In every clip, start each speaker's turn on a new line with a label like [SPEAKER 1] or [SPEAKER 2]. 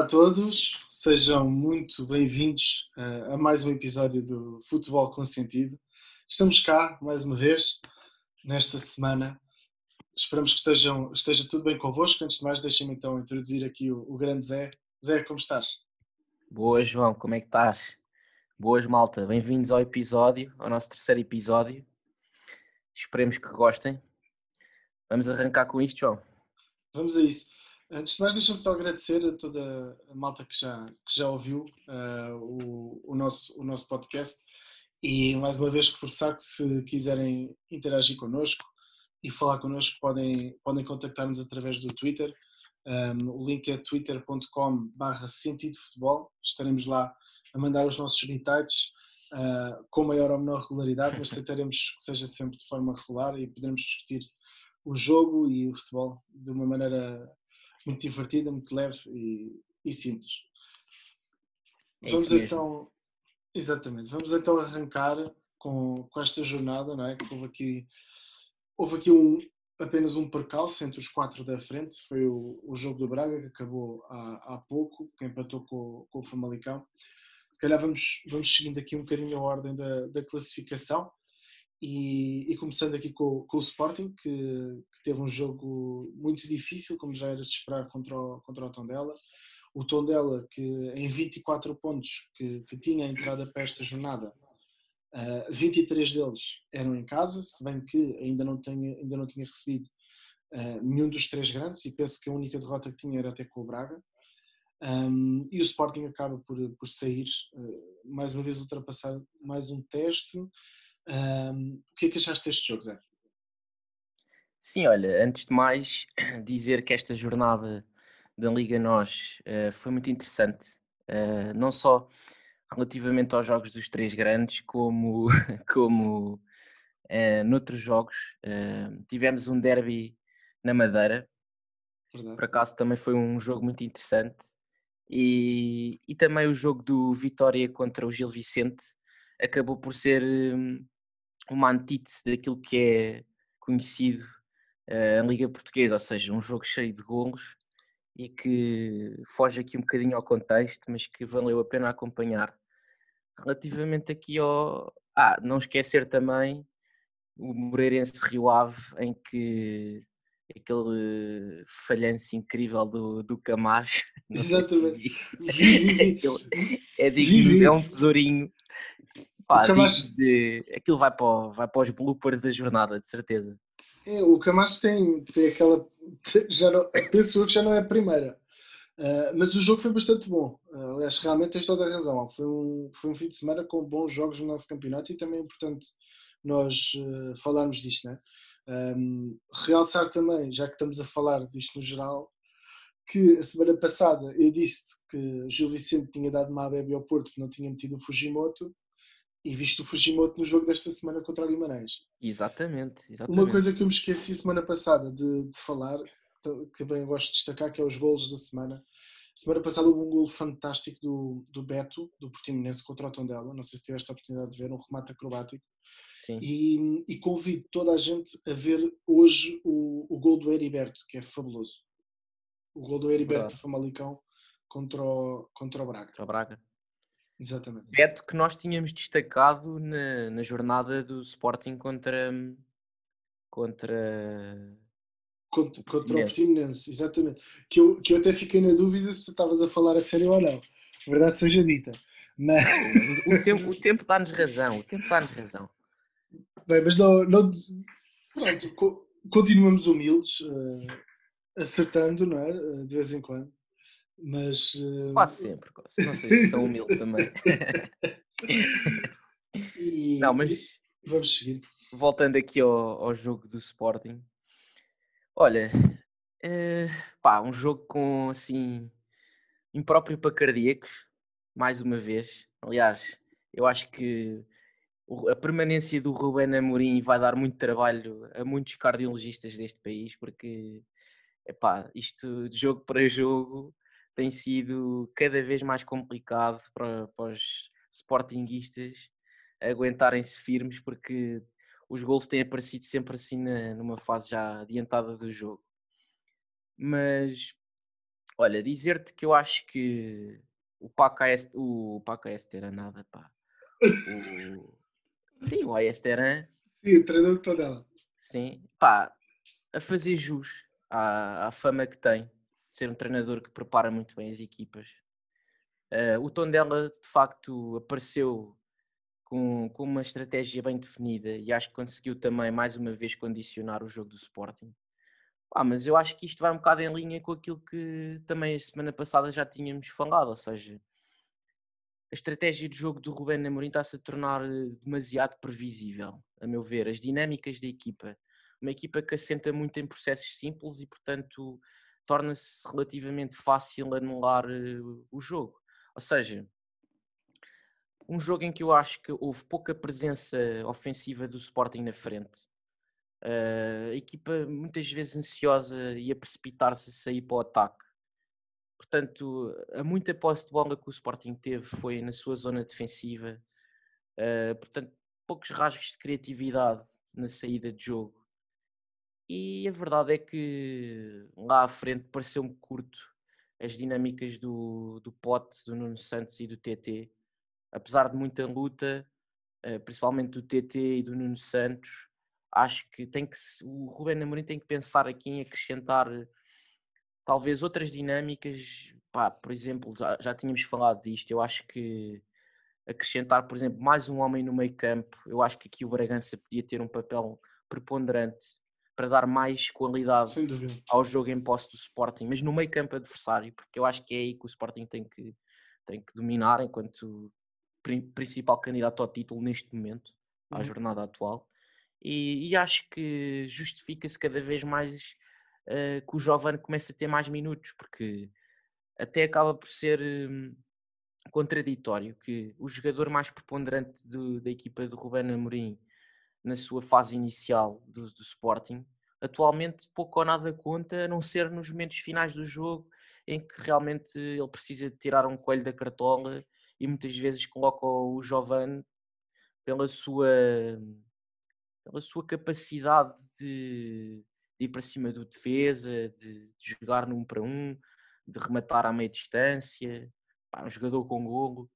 [SPEAKER 1] Olá a todos, sejam muito bem-vindos uh, a mais um episódio do Futebol com Sentido. Estamos cá mais uma vez nesta semana. Esperamos que estejam, esteja tudo bem convosco. Antes de mais, deixem-me então introduzir aqui o, o, grande Zé. Zé, como estás?
[SPEAKER 2] Boas, João, como é que estás? Boas, malta. Bem-vindos ao episódio, ao nosso terceiro episódio. Esperemos que gostem. Vamos arrancar com isto, João.
[SPEAKER 1] Vamos a isso. Antes de mais, deixa-me só agradecer a toda a malta que já, que já ouviu uh, o, o, nosso, o nosso podcast e mais uma vez reforçar que se quiserem interagir connosco e falar connosco podem, podem contactar-nos através do Twitter. Um, o link é twitter.com barra sentido futebol. Estaremos lá a mandar os nossos bitites uh, com maior ou menor regularidade, mas tentaremos que seja sempre de forma regular e poderemos discutir o jogo e o futebol de uma maneira muito divertida, muito leve e, e simples. É vamos então, exatamente, vamos então arrancar com, com esta jornada, não é? Que houve aqui, houve aqui um, apenas um percalço entre os quatro da frente, foi o, o jogo do Braga que acabou há, há pouco, que empatou com, com o Famalicão. Se calhar vamos, vamos seguindo aqui um bocadinho a ordem da, da classificação. E, e, começando aqui com, com o Sporting, que, que, teve um jogo muito difícil, como já era de esperar contra o, contra o Tondela. O Tondela, que em 24 pontos que, que tinha entrada para esta jornada, uh, ah, 23 deles eram em casa, se bem que ainda não, tenha, ainda não tinha recebido uh, nenhum dos três grandes, e penso que a única derrota que tinha era até com o Braga. Um, e o Sporting acaba por, por sair, uh, mais uma vez ultrapassar mais um teste um, o que é que achaste deste jogo, Zé?
[SPEAKER 2] Sim, olha, antes de mais, dizer que esta jornada da Liga Nós uh, foi muito interessante, uh, não só relativamente aos jogos dos três grandes, como, como uh, noutros jogos. Tivemos um derby na Madeira, Verdade. por acaso também foi um jogo muito interessante, e, e também o jogo do Vitória contra o Gil Vicente acabou por ser hum, uma antítese daquilo que é conhecido uh, em Liga Portuguesa, ou seja, um jogo cheio de golos e que foge aqui um bocadinho ao contexto, mas que valeu a pena acompanhar. Relativamente aqui ao. Ah, não esquecer também o Moreirense Rio Ave, em que aquele falhanço incrível do, do Camacho.
[SPEAKER 1] Exatamente.
[SPEAKER 2] é, digno, é um tesourinho Pá, Camacho... de, aquilo vai para, vai para os bloopers da jornada, de certeza.
[SPEAKER 1] É, o Camacho tem, tem aquela. Já não, penso que já não é a primeira. Uh, mas o jogo foi bastante bom. Uh, aliás, realmente tens toda a razão. Foi um, foi um fim de semana com bons jogos no nosso campeonato e também é importante nós uh, falarmos disto. Né? Um, realçar também, já que estamos a falar disto no geral, que a semana passada eu disse que o Gil Vicente tinha dado uma bebê ao Porto que não tinha metido o Fujimoto e visto o Fujimoto no jogo desta semana contra o Guimarães.
[SPEAKER 2] Exatamente, exatamente.
[SPEAKER 1] Uma coisa que eu me esqueci semana passada de, de falar, que bem gosto de destacar, que é os golos da semana. Semana passada houve um golo fantástico do, do Beto, do Portimonense contra o Tondela. Não sei se tiveste a oportunidade de ver, um remate acrobático. Sim. E, e convido toda a gente a ver hoje o, o gol do Heriberto, que é fabuloso. O gol do Heriberto Famalicão contra o, contra o Braga.
[SPEAKER 2] Contra o Braga.
[SPEAKER 1] Exatamente.
[SPEAKER 2] Beto que nós tínhamos destacado na, na jornada do Sporting contra contra
[SPEAKER 1] contra, contra o Portimonense, exatamente. Que eu, que eu até fiquei na dúvida se tu estavas a falar a sério ou não. Verdade seja dita. Mas...
[SPEAKER 2] O, tempo, o tempo dá-nos razão, o tempo dá-nos razão.
[SPEAKER 1] Bem, mas não, não pronto, continuamos humildes, uh, acertando, não é? Uh, de vez em quando. Mas. Uh...
[SPEAKER 2] Quase sempre, quase. Não sei se tão humilde também.
[SPEAKER 1] e... Não, mas. Vamos seguir.
[SPEAKER 2] Voltando aqui ao, ao jogo do Sporting. Olha, é, pá, um jogo com assim. impróprio para cardíacos, mais uma vez. Aliás, eu acho que a permanência do Ruben Amorim vai dar muito trabalho a muitos cardiologistas deste país, porque epá, isto de jogo para jogo tem sido cada vez mais complicado para, para os sportinguistas aguentarem-se firmes porque os gols têm aparecido sempre assim na, numa fase já adiantada do jogo. Mas Olha, dizer-te que eu acho que o Paca o Paca era nada, pá. O... Sim, o Aesteran.
[SPEAKER 1] Sim, o treinador de Tondela.
[SPEAKER 2] Sim, pá, a fazer jus à, à fama que tem ser um treinador que prepara muito bem as equipas. Uh, o Tondela, de facto, apareceu com, com uma estratégia bem definida e acho que conseguiu também, mais uma vez, condicionar o jogo do Sporting. Ah, mas eu acho que isto vai um bocado em linha com aquilo que também a semana passada já tínhamos falado, ou seja, a estratégia de jogo do Ruben Amorim está-se a tornar eh, demasiado previsível, a meu ver, as dinâmicas da equipa. Uma equipa que assenta muito em processos simples e, portanto, torna-se relativamente fácil anular eh, o jogo. Ou seja, um jogo em que eu acho que houve pouca presença ofensiva do Sporting na frente. Uh, a equipa muitas vezes ansiosa e a precipitar-se a sair para o ataque. Portanto, a muita posse de bola que o Sporting teve foi na sua zona defensiva. Uh, portanto, poucos rasgos de criatividade na saída de jogo. E a verdade é que lá à frente pareceu-me curto as dinâmicas do, do Pote, do Nuno Santos e do TT apesar de muita luta, eh, principalmente do TT e do Nuno Santos, acho que tem que o Ruben Amorim tem que pensar aqui em acrescentar talvez outras dinâmicas. Pá, por exemplo, já, já tínhamos falado disto. Eu acho que acrescentar, por exemplo, mais um homem no meio campo. Eu acho que aqui o Bragança podia ter um papel preponderante para dar mais qualidade ao jogo em posse do Sporting, mas no meio campo adversário, porque eu acho que é aí que o Sporting tem que, tem que dominar enquanto principal candidato ao título neste momento, à uhum. jornada atual, e, e acho que justifica-se cada vez mais uh, que o Jovem comece a ter mais minutos, porque até acaba por ser um, contraditório que o jogador mais preponderante do, da equipa do Ruben Amorim na sua fase inicial do, do Sporting, atualmente pouco ou nada conta, a não ser nos momentos finais do jogo em que realmente ele precisa de tirar um coelho da cartola e muitas vezes coloca o Jovan pela sua, pela sua capacidade de, de ir para cima do defesa, de, de, jogar num para um, de rematar à meia distância, pá, um jogador com golo.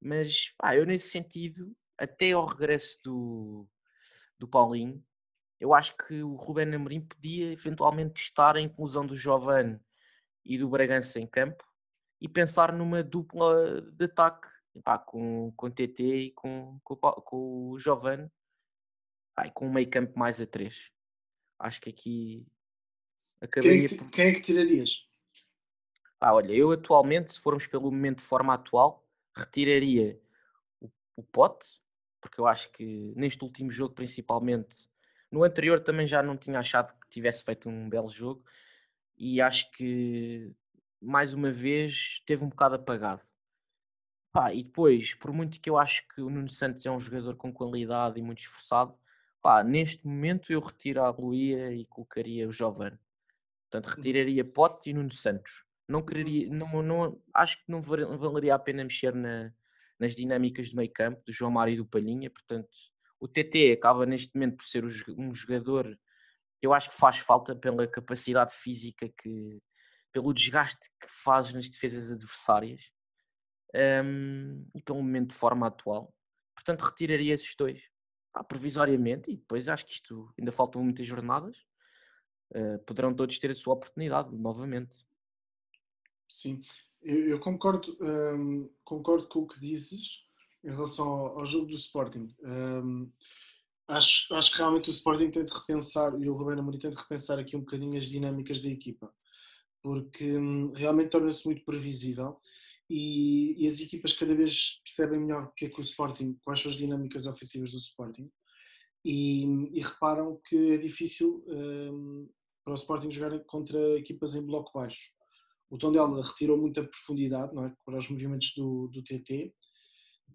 [SPEAKER 2] Mas pá, eu nesse sentido, até ao regresso do, do Paulinho, eu acho que o Ruben Amorim podia eventualmente testar a inclusão do Jovan e do Bragança em campo e pensar numa dupla de ataque pá, com, com TT e com, com, com o Giovanni e com um meio campo mais a três. Acho que aqui
[SPEAKER 1] acabaria. Quem é que, quem é que tirarias?
[SPEAKER 2] Ah, olha, eu atualmente, se formos pelo momento de forma atual, retiraria o, o Pote, porque eu acho que neste último jogo, principalmente, no anterior também já não tinha achado que tivesse feito um belo jogo e acho que mais uma vez teve um bocado apagado. Pá, e depois, por muito que eu acho que o Nuno Santos é um jogador com qualidade e muito esforçado, pá, neste momento eu retiro a Luía e colocaria o Jovem. Portanto, uhum. retiraria Pote e Nuno Santos. Não quereria, uhum. não, não, acho que não valeria a pena mexer na, nas dinâmicas do meio campo, do João Mário e do Palhinha. Portanto, o TT acaba neste momento por ser um jogador eu acho que faz falta pela capacidade física que, pelo desgaste que faz nas defesas adversárias um, e pelo momento de forma atual. Portanto, retiraria esses dois ah, provisoriamente e depois acho que isto ainda faltam muitas jornadas. Uh, poderão todos ter a sua oportunidade novamente.
[SPEAKER 1] Sim, eu, eu concordo, um, concordo com o que dizes em relação ao, ao jogo do Sporting. Um, acho, acho que realmente o Sporting tem de repensar e o Ruben Amorim tem de repensar aqui um bocadinho as dinâmicas da equipa porque hum, realmente torna-se muito previsível e, e, as equipas cada vez percebem melhor o que é que o Sporting, quais são as dinâmicas ofensivas do Sporting e, e reparam que é difícil um, para o Sporting jogar contra equipas em bloco baixo. O Tondela retirou muita profundidade não é, para os movimentos do, do TT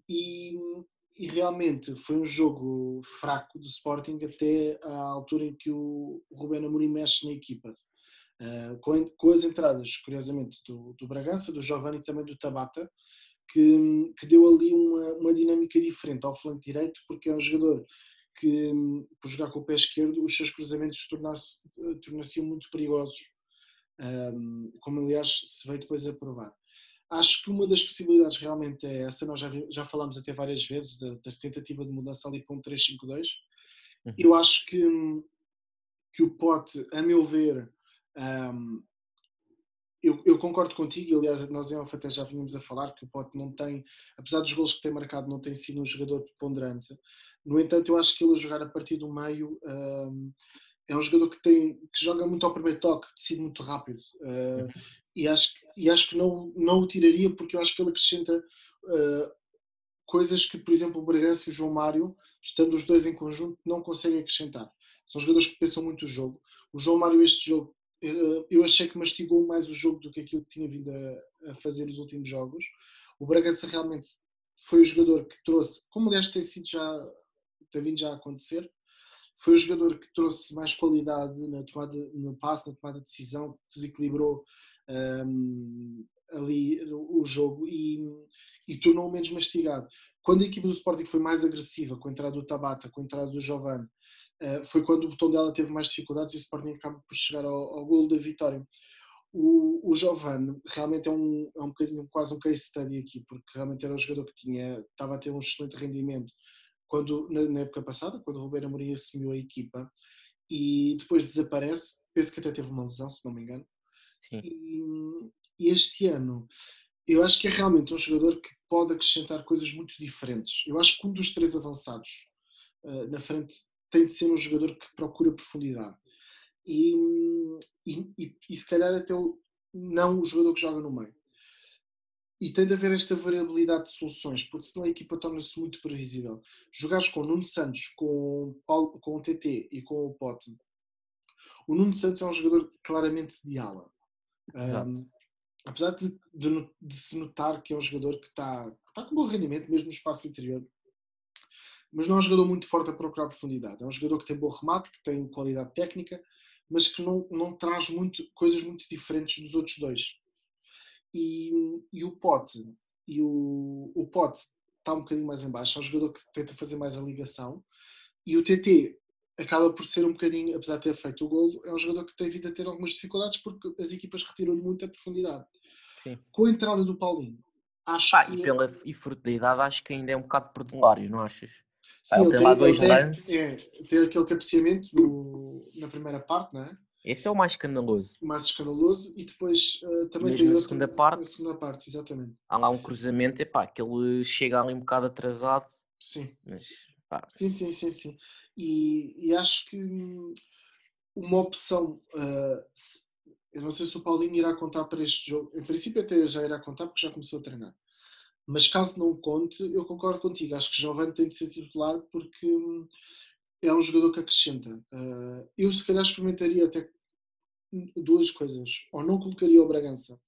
[SPEAKER 1] e, e realmente foi um jogo fraco do Sporting até à altura em que o, Rubén Amorim mexe na equipa. Uh, com, com, as entradas, curiosamente, do, do Bragança, do Giovanni e também do Tabata, que, que deu ali uma, uma, dinâmica diferente ao flanco direito, porque é um jogador que, por jogar com o pé esquerdo, os seus cruzamentos tornar-se-iam tornar muito perigosos como aliás se veio depois a provar. Acho que uma das possibilidades realmente é essa, nós já, já falámos até várias vezes da, da tentativa de mudança ali um 3-5-2. Uhum. Eu acho que, que o Pote, a meu ver, um, eu, eu, concordo contigo, e aliás, nós em Alfa até já vínhamos a falar que o Pote não tem, apesar dos gols que tem marcado, não tem sido um jogador preponderante. No entanto, eu acho que ele a jogar a partir do meio um, é um jogador que, tem, que joga muito ao primeiro toque, decide muito rápido. Uh, e, acho, e acho que não, não o tiraria porque eu acho que ele acrescenta uh, coisas que, por exemplo, o Bragança e o João Mário, estando os dois em conjunto, não conseguem acrescentar. São jogadores que pensam muito o jogo. O João Mário, este jogo, eu achei que mastigou mais o jogo do que aquilo que tinha vindo a, a fazer nos últimos jogos. O Bragança realmente foi o jogador que trouxe, como aliás tem sido já, tem vindo já a acontecer, foi o jogador que trouxe mais qualidade na tomada, no passe, na tomada de decisão, que desequilibrou um, ali o jogo e, e tornou-o menos mastigado. Quando a equipa do Sporting foi mais agressiva, com a entrada do Tabata, com a entrada do Giovanni, uh, foi quando o botão dela teve mais dificuldades e o Sporting acaba por chegar ao, ao golo da vitória. O, o Giovanni realmente é um, é um bocadinho quase um case study aqui, porque realmente era um jogador que tinha, estava a ter um excelente rendimento quando, na, época passada, quando o Roberto Amorim assumiu a equipa e depois desaparece, penso que até teve uma lesão, se não me engano, e, e, este ano eu acho que é realmente um jogador que pode acrescentar coisas muito diferentes. Eu acho que um dos três avançados uh, na frente tem de ser um jogador que procura profundidade. E, e, e, se calhar até o, não o jogador que joga no meio. E tem de haver esta variabilidade de soluções, porque senão a equipa torna-se muito previsível. Jogares com Nuno Santos, com, Paulo, com o TT e com o Pote. O Nuno Santos é um jogador claramente de ala. Um, apesar de, de, de, se notar que é um jogador que está, que está com bom rendimento, mesmo no espaço interior, mas não é um jogador muito forte a procurar profundidade. É um jogador que tem bom remate, que tem qualidade técnica, mas que não, não traz muito, coisas muito diferentes dos outros dois. E, e o Pote, e o, o Pote está um bocadinho mais em baixo, é um jogador que tenta fazer mais a ligação, e o TT acaba por ser um bocadinho, apesar de ter feito o golo, é um jogador que tem vindo a ter algumas dificuldades porque as equipas retiram-lhe muita profundidade. Sim. Com a entrada do Paulinho, acho
[SPEAKER 2] ah,
[SPEAKER 1] que...
[SPEAKER 2] E, pela, e fruto da idade, acho que ainda é um bocado perdulário, não achas? Sim, ele tem, lá dois
[SPEAKER 1] lances. É, tem aquele cabeceamento na primeira parte, não é?
[SPEAKER 2] Esse é o mais escandaloso.
[SPEAKER 1] O mais escandaloso e depois uh, também
[SPEAKER 2] Mesmo tem na segunda parte.
[SPEAKER 1] Na segunda parte, exatamente.
[SPEAKER 2] Há lá um cruzamento, epá, que ele chega ali um bocado atrasado.
[SPEAKER 1] Sim. Mas, pá. Sim, sim, sim, sim e, e acho que uma opção, uh, se, eu não sei se o Paulinho irá contar para este jogo, em princípio até já irá contar porque já começou a treinar, mas caso não conte, eu concordo contigo, acho que Giovanni tem de ser titular porque hum, é um jogador que acrescenta. Uh, eu se calhar experimentaria até duas coisas, ou não colocaria o Bragança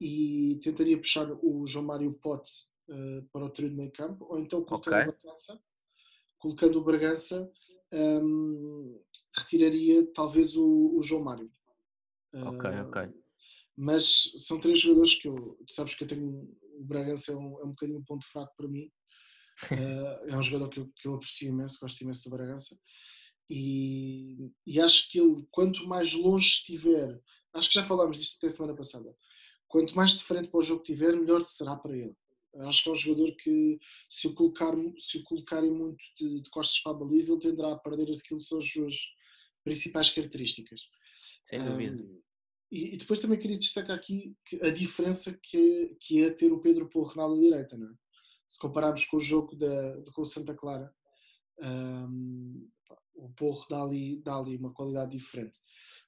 [SPEAKER 1] e tentaria puxar o João Mário Pote uh, para o trio de meio campo, ou então colocar okay. o Bragança colocando o Bragança, um, retiraria talvez o, o João Mário.
[SPEAKER 2] Ok, uh, ok.
[SPEAKER 1] Mas são três jogadores que eu, tu sabes que eu tenho, o Bragança é um, é um bocadinho um ponto fraco para mim. Uh, é um jogador que eu, que eu aprecio imenso, gosto imenso do Bragança. E, e, acho que ele, quanto mais longe estiver, acho que já falámos disto até semana passada, quanto mais diferente para o jogo tiver, melhor será para ele. Acho que é um jogador que, se o, colocar, se o colocarem muito de, de costas para a baliza, ele tenderá a perder aquilo que são as suas principais características.
[SPEAKER 2] Sem dúvida. Um,
[SPEAKER 1] e, e, depois também queria destacar aqui a diferença que, que é ter o Pedro Porro na direita, não é? Se compararmos com o jogo da, com o Santa Clara, um, o Porro dá ali, dá ali uma qualidade diferente.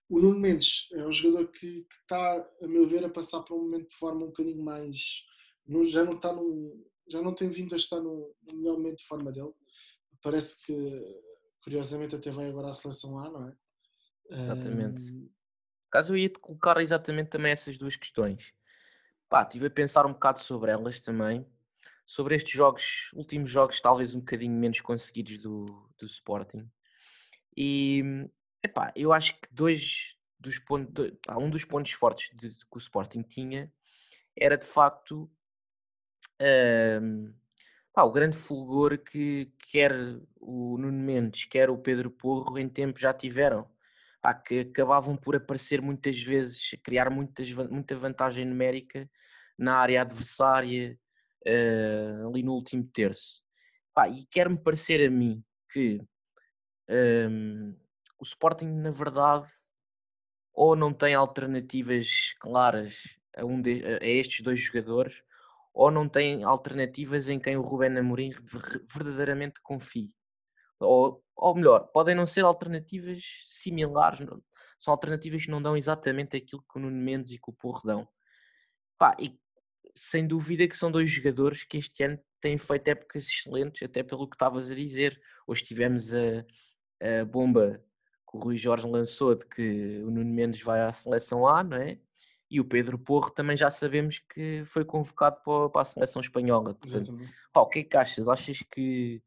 [SPEAKER 1] O Nuno Mendes é um jogador que, que está, a meu ver, a passar por um momento de forma um bocadinho mais já não está no, já não tem vindo a estar no, no melhor momento de forma dele. Parece que curiosamente até vai agora à seleção A, não é?
[SPEAKER 2] Exatamente. Um... Caso eu ia-te colocar exatamente também essas duas questões. Pá, estive a pensar um bocado sobre elas também. Sobre estes jogos, últimos jogos, talvez um bocadinho menos conseguidos do, do Sporting. E epá, eu acho que dois dos pontos, um dos pontos fortes de, que o Sporting tinha era de facto pá, o grande fulgor que quer o Nuno Mendes, quer o Pedro Porro em tempo já tiveram. pá, que acabavam por aparecer muitas vezes, criar muitas, muita vantagem numérica na área adversária, uh, ali no último terço. Pá, e quer-me parecer a mim que um, o Sporting, na verdade, ou não tem alternativas claras a, um de, a estes dois jogadores, ou não tem alternativas em quem o Rubén Amorim verdadeiramente confie. Ou, ou melhor, podem não ser alternativas similares, são alternativas que não dão exatamente aquilo que o Nuno Mendes e que o Porro dão. Pá, e sem dúvida que são dois jogadores que este ano têm feito épocas excelentes, até pelo que estavas a dizer. Hoje tivemos a, a bomba que o Rui Jorge lançou de que o Nuno Mendes vai à seleção A, não é? E o Pedro Porro também já sabemos que foi convocado para, para a seleção espanhola. Portanto, pá, o que é que achas? Achas que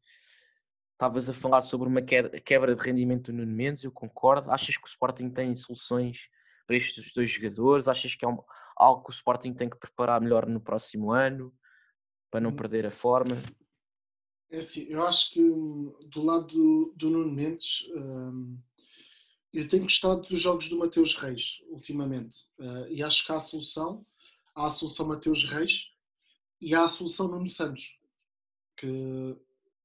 [SPEAKER 2] estavas a falar sobre uma quebra de rendimento do Nuno Mendes? Eu concordo. Achas que o Sporting tem soluções para estes dois jogadores? Achas que é um, algo que o Sporting tem que preparar melhor no próximo ano para não hum. perder a forma?
[SPEAKER 1] É assim, eu acho que hum, do lado do, do Nuno Mendes, hum, eu tenho gostado dos jogos do Mateus Reis ultimamente uh, e acho que há a solução. Há a solução Mateus Reis e há a solução Nuno Santos, que,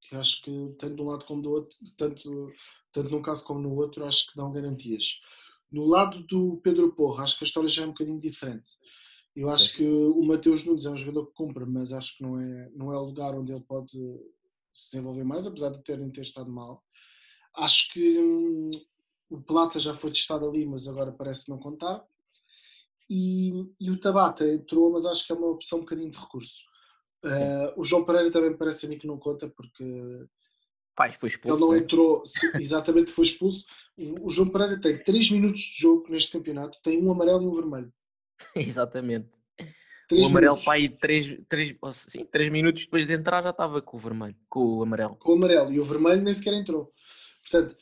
[SPEAKER 1] que acho que tanto de um lado como do outro, tanto, tanto num caso como no outro, acho que dão garantias. No lado do Pedro Porra, acho que a história já é um bocadinho diferente. Eu acho que o Mateus Nunes é um jogador que cumpre, mas acho que não é, não é o lugar onde ele pode se desenvolver mais, apesar de terem ter estado mal. Acho que hum, o Plata já foi testado ali, mas agora parece não contar. E, e, o Tabata entrou, mas acho que é uma opção um bocadinho de recurso. Uh, o João Pereira também parece a mim que não conta, porque
[SPEAKER 2] Pai, foi expulso.
[SPEAKER 1] Ele não né? entrou, exatamente, foi expulso. O João Pereira tem 3 minutos de jogo neste campeonato, tem um amarelo e um vermelho.
[SPEAKER 2] exatamente. o amarelo, pai, 3, 3, sim, 3 minutos depois de entrar já estava com o vermelho, com o amarelo.
[SPEAKER 1] Com o amarelo, e o vermelho nem sequer entrou. Portanto,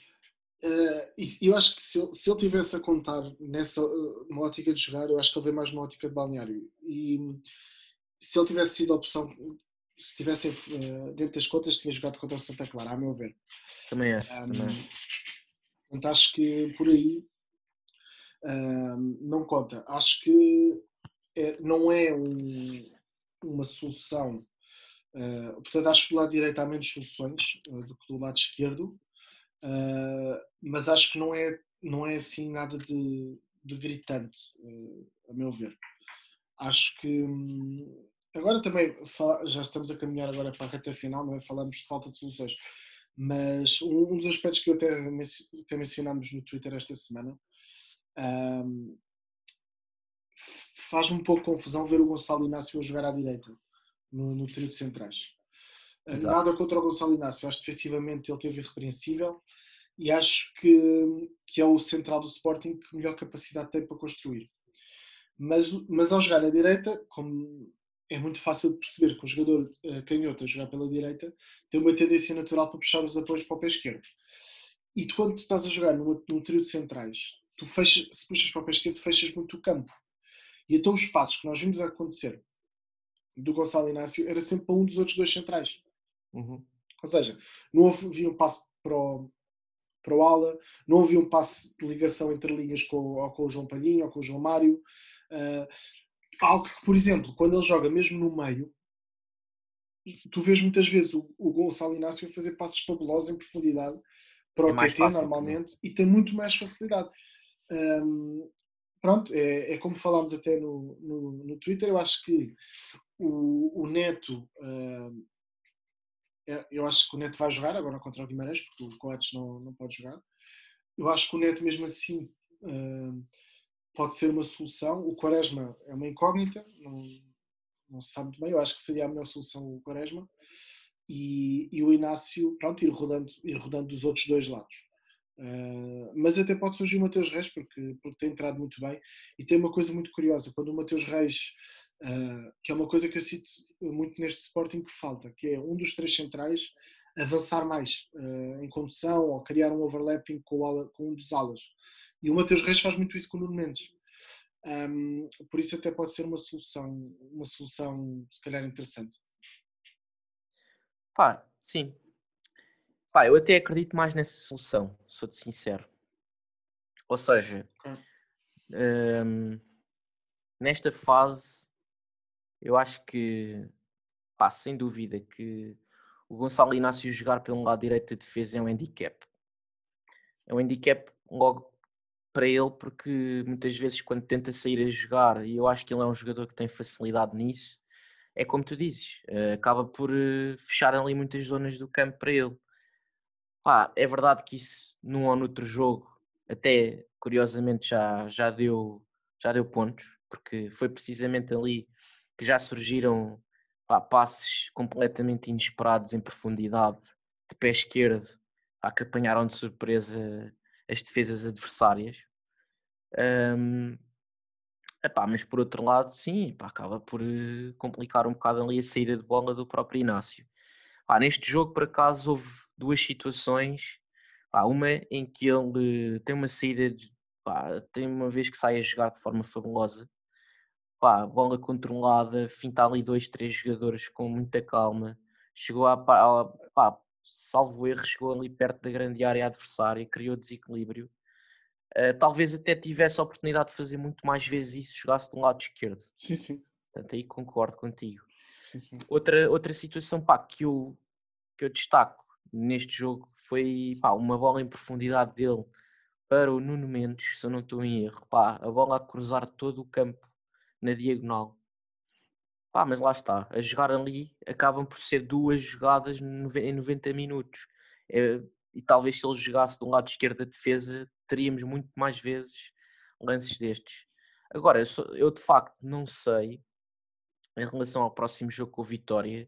[SPEAKER 1] uh, eu acho que se, se ele tivesse a contar nessa uh, ótica de jogar, eu acho que ele vem mais numa ótica de balneário. E se ele tivesse sido a opção se estivessem uh, dentro das contas, tinha jogado contra o Santa Clara, a meu ver.
[SPEAKER 2] Também acho. Um, também.
[SPEAKER 1] Portanto, acho que por aí um, não conta. Acho que é, não é um, uma solução. Uh, portanto, acho que do lado direito há menos soluções uh, do que do lado esquerdo, mas acho que não é, não é assim nada de, de gritante, a meu ver. Acho que. Um, Agora também já estamos a caminhar agora para a reta final, não é? falamos de falta de soluções, mas um, dos aspectos que eu até, até mencionámos no Twitter esta semana um, faz-me um pouco confusão ver o Gonçalo Inácio a jogar à direita no, no trio de centrais. Exato. Nada contra o Gonçalo Inácio, acho que defensivamente ele teve irrepreensível e acho que, que é o central do Sporting que melhor capacidade tem para construir. Mas, mas ao jogar à direita, como é muito fácil de perceber que um jogador uh, canhoto a jogar pela direita tem uma tendência natural para puxar os apoios para o pé esquerdo. E tu, quando estás a jogar num, num trio de centrais, tu fechas, se puxas para o pé esquerdo, fechas muito o campo. E então os passos que nós vimos acontecer do Gonçalo Inácio era sempre para um dos outros dois centrais. Uhum. Ou seja, não havia um passo para o, para o ala, não havia um passo de ligação entre linhas com, ou com o João Palhinho ou com o João Mário. Uh, algo que, por exemplo, quando ele joga mesmo no meio, tu vês muitas vezes o, o Gonçalo Inácio fazer passos fabulosos em profundidade para o é TT normalmente também. e tem muito mais facilidade. Um, pronto, é, é, como falámos até no, no, no, Twitter, eu acho que o, o Neto, um, eu acho que o Neto vai jogar agora contra o Guimarães, porque o Coates não, não pode jogar. Eu acho que o Neto mesmo assim um, pode ser uma solução. O Quaresma é uma incógnita, não, não se sabe muito bem. Eu acho que seria a melhor solução o Quaresma. E, e o Inácio, pronto, ir rodando, ir rodando dos outros dois lados. Uh, mas até pode surgir o Mateus Reis, porque, porque tem entrado muito bem. E tem uma coisa muito curiosa: quando o Mateus Reis, uh, que é uma coisa que eu cito muito neste Sporting que falta, que é um dos três centrais avançar mais uh, em condução ou criar um overlapping com, ala, com um dos alas. E o Mateus Reis faz muito isso com o Nuno Mendes. Um, por isso até pode ser uma solução, uma solução se calhar interessante.
[SPEAKER 2] Pá, sim. Pá, eu até acredito mais nessa solução, sou-te sincero. Ou seja, um, nesta fase, eu acho que, pá, sem dúvida, que o Gonçalo Inácio jogar pelo lado direito da defesa é um handicap. É um handicap logo para ele, porque muitas vezes quando tenta sair a jogar, e eu acho que ele é um jogador que tem facilidade nisso, é como tu dizes, eh, acaba por eh, fechar ali muitas zonas do campo para ele. Pá, é verdade que isso num ou noutro jogo, até curiosamente já, já, deu, já deu pontos, porque foi precisamente ali que já surgiram pá, passes completamente inesperados em profundidade, de pé esquerdo, pá, que apanharam de surpresa as defesas adversárias. Um, epá, mas por outro lado, sim, epá, acaba por uh, complicar um bocado ali a saída de bola do próprio Inácio. Neste jogo, por acaso, houve duas situações. uma em que ele tem uma saída, de, tem uma vez que sai a jogar de forma fabulosa. bola controlada, finta ali dois, três jogadores com muita calma. Chegou a, salvo erro, chegou ali perto da grande área adversária, criou desequilíbrio. Uh, talvez até tivesse a oportunidade de fazer muito mais vezes isso, jogasse de um lado esquerdo.
[SPEAKER 1] Sim, sim.
[SPEAKER 2] Portanto, aí concordo contigo.
[SPEAKER 1] Sim, sim.
[SPEAKER 2] Outra, outra situação pá, que, eu, que eu destaco neste jogo foi pá, uma bola em profundidade dele para o Nuno Mendes, se eu não estou em erro. Pá, a bola a cruzar todo o campo na diagonal. Pá, mas lá está, a jogar ali acabam por ser duas jogadas em 90 minutos. É, e talvez se ele jogasse do lado esquerdo da defesa, teríamos muito mais vezes lances destes. Agora, eu, sou, eu de facto não sei, em relação ao próximo jogo com o Vitória,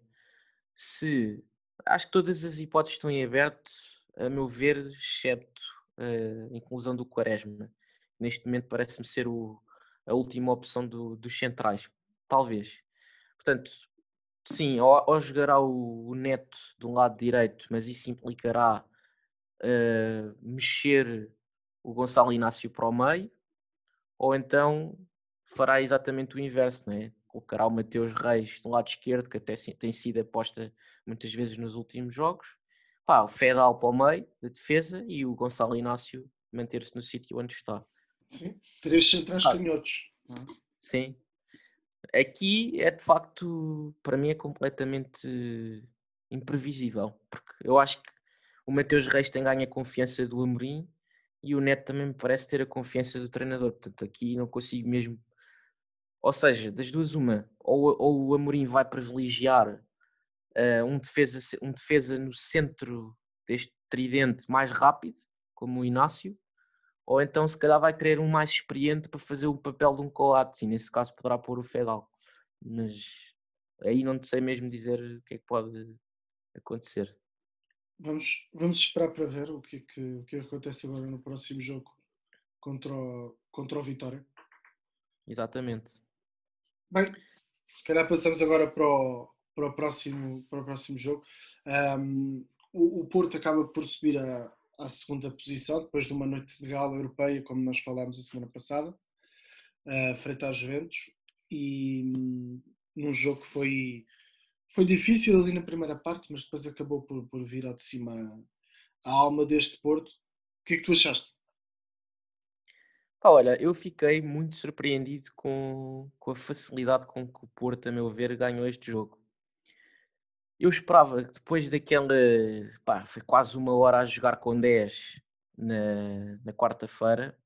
[SPEAKER 2] se acho que todas as hipóteses estão em aberto, a meu ver, excepto a inclusão do Quaresma. Neste momento parece-me ser o, a última opção do, dos centrais, talvez. Portanto, sim, ou, ou jogará o, o, Neto do lado direito, mas isso implicará uh, mexer o Gonçalo Inácio para o meio, ou então fará exatamente o inverso, não é? Colocará o Mateus Reis do lado esquerdo, que até tem sido aposta muitas vezes nos últimos jogos. Pá, o Fedal para o meio da defesa e o Gonçalo Inácio manter-se no sítio onde está.
[SPEAKER 1] Sim, três centrais ah, canhotos.
[SPEAKER 2] Sim, Aqui é de facto, para mim, é completamente imprevisível, porque eu acho que o Mateus Reis tem ganho a confiança do Amorim e o Neto também me parece ter a confiança do treinador. Portanto, aqui não consigo mesmo. Ou seja, das duas, uma, ou, ou o Amorim vai privilegiar uh, um, defesa, um defesa no centro deste tridente mais rápido, como o Inácio, ou então se calhar vai querer um mais experiente para fazer o papel de um Coates e nesse caso poderá pôr o Fedal. Mas aí não sei mesmo dizer o que é que pode acontecer.
[SPEAKER 1] Vamos, vamos esperar para ver o que, é que, o que, é acontece agora no próximo jogo contra o, contra o Vitória.
[SPEAKER 2] Exatamente.
[SPEAKER 1] Bem, se calhar passamos agora para o, para o, próximo, para o próximo jogo. Um, o, o Porto acaba por subir a, à segunda posição, depois de uma noite de gala europeia, como nós falámos a semana passada, uh, frente aos Juventus, e um, num jogo que foi, foi difícil ali na primeira parte, mas depois acabou por, por vir ao de cima a, a alma deste Porto. O que é que tu achaste?
[SPEAKER 2] olha, eu fiquei muito surpreendido com, com a facilidade com que o Porto, a meu ver, ganhou este jogo. Eu esperava que depois daquela. Pá, foi quase uma hora a jogar com 10 na, na quarta-feira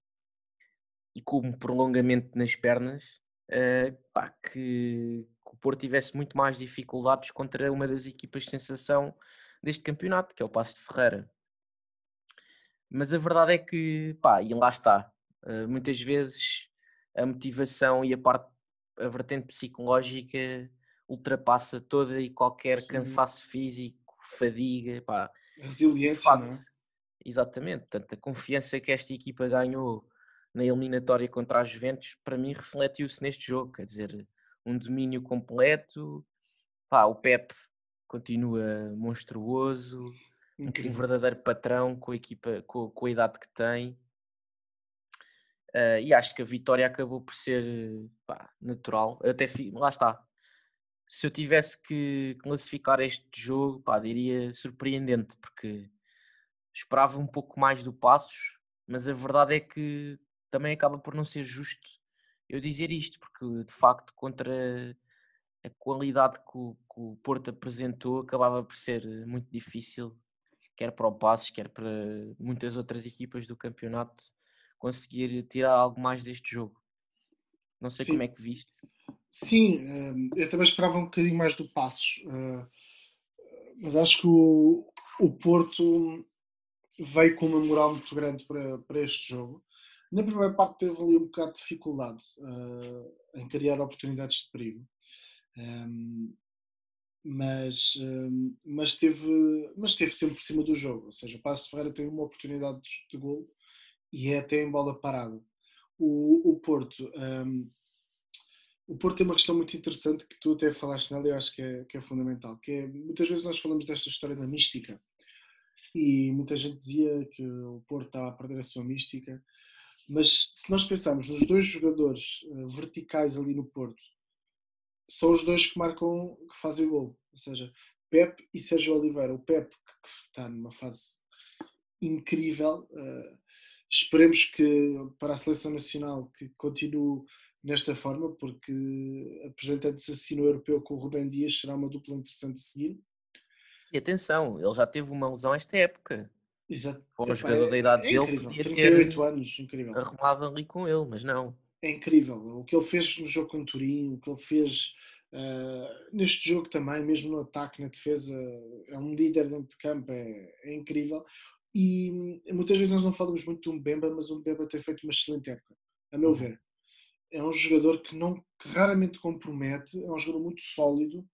[SPEAKER 2] e com um prolongamento nas pernas, uh, pá, que, que, o Porto tivesse muito mais dificuldades contra uma das equipas de sensação deste campeonato, que é o Passo de Ferreira. Mas a verdade é que, pá, e lá está. Uh, muitas vezes a motivação e a parte, a vertente psicológica ultrapassa toda e qualquer Sim. cansaço físico, fadiga, pá.
[SPEAKER 1] Resiliência, não é?
[SPEAKER 2] Exatamente, portanto, a confiança que esta equipa ganhou na eliminatória contra a Juventus, para mim refletiu-se neste jogo, quer dizer, um domínio completo, pá, o Pep continua monstruoso, Incrível. um verdadeiro patrão com a equipa, com, com a idade que tem. Uh, e acho que a vitória acabou por ser pá, natural. Eu até lá está, se eu tivesse que classificar este jogo, pá, diria surpreendente, porque esperava um pouco mais do Passos, mas a verdade é que também acaba por não ser justo eu dizer isto, porque de facto contra a qualidade que o, que o Porto apresentou acabava por ser muito difícil, quer para o Passos, quer para muitas outras equipas do campeonato, conseguir tirar algo mais deste jogo. Não sei Sim. como é que viste.
[SPEAKER 1] Sim, eh, eu também esperava um bocadinho mais do Passos, eh, mas acho que o, o Porto veio com uma moral muito grande para, para este jogo. Na primeira parte teve ali um bocado de dificuldade uh, em criar oportunidades de perigo. Um, mas, um, mas, teve, mas teve sempre por cima do jogo. Ou seja, o Passo Ferreira tem uma oportunidade de, de golo e é até em bola parada. O, o Porto. O Porto tem uma questão muito interessante que tu até falaste nela e eu acho que é, que é fundamental, que é, muitas vezes nós falamos desta história da mística e muita gente dizia que o Porto estava a perder a sua mística mas se nós pensarmos nos dois jogadores uh, verticais ali no Porto, são os dois que marcam, que fazem gol. Ou seja, Pep e Sérgio Oliveira. O Pep, que está numa fase incrível. Uh, esperemos que para a seleção nacional que continue nesta forma, porque apresentando-se assim no europeu com o Rubem Dias será uma dupla interessante de seguir.
[SPEAKER 2] E atenção, ele já teve uma lesão esta época.
[SPEAKER 1] Exato.
[SPEAKER 2] Para um jogador é, da idade é dele,
[SPEAKER 1] podia 38 ter anos, incrível.
[SPEAKER 2] arrumado ali com ele, mas não.
[SPEAKER 1] É incrível. O que ele fez no jogo com o Turim, o que ele fez uh, neste jogo também, mesmo no ataque, na defesa, é um líder dentro de campo, é, é incrível. E muitas vezes nós não falamos muito do Mbemba, mas o Mbemba tem feito uma excelente época, a meu uhum. ver. É um jogador que, não, que raramente compromete, é um jogador muito sólido,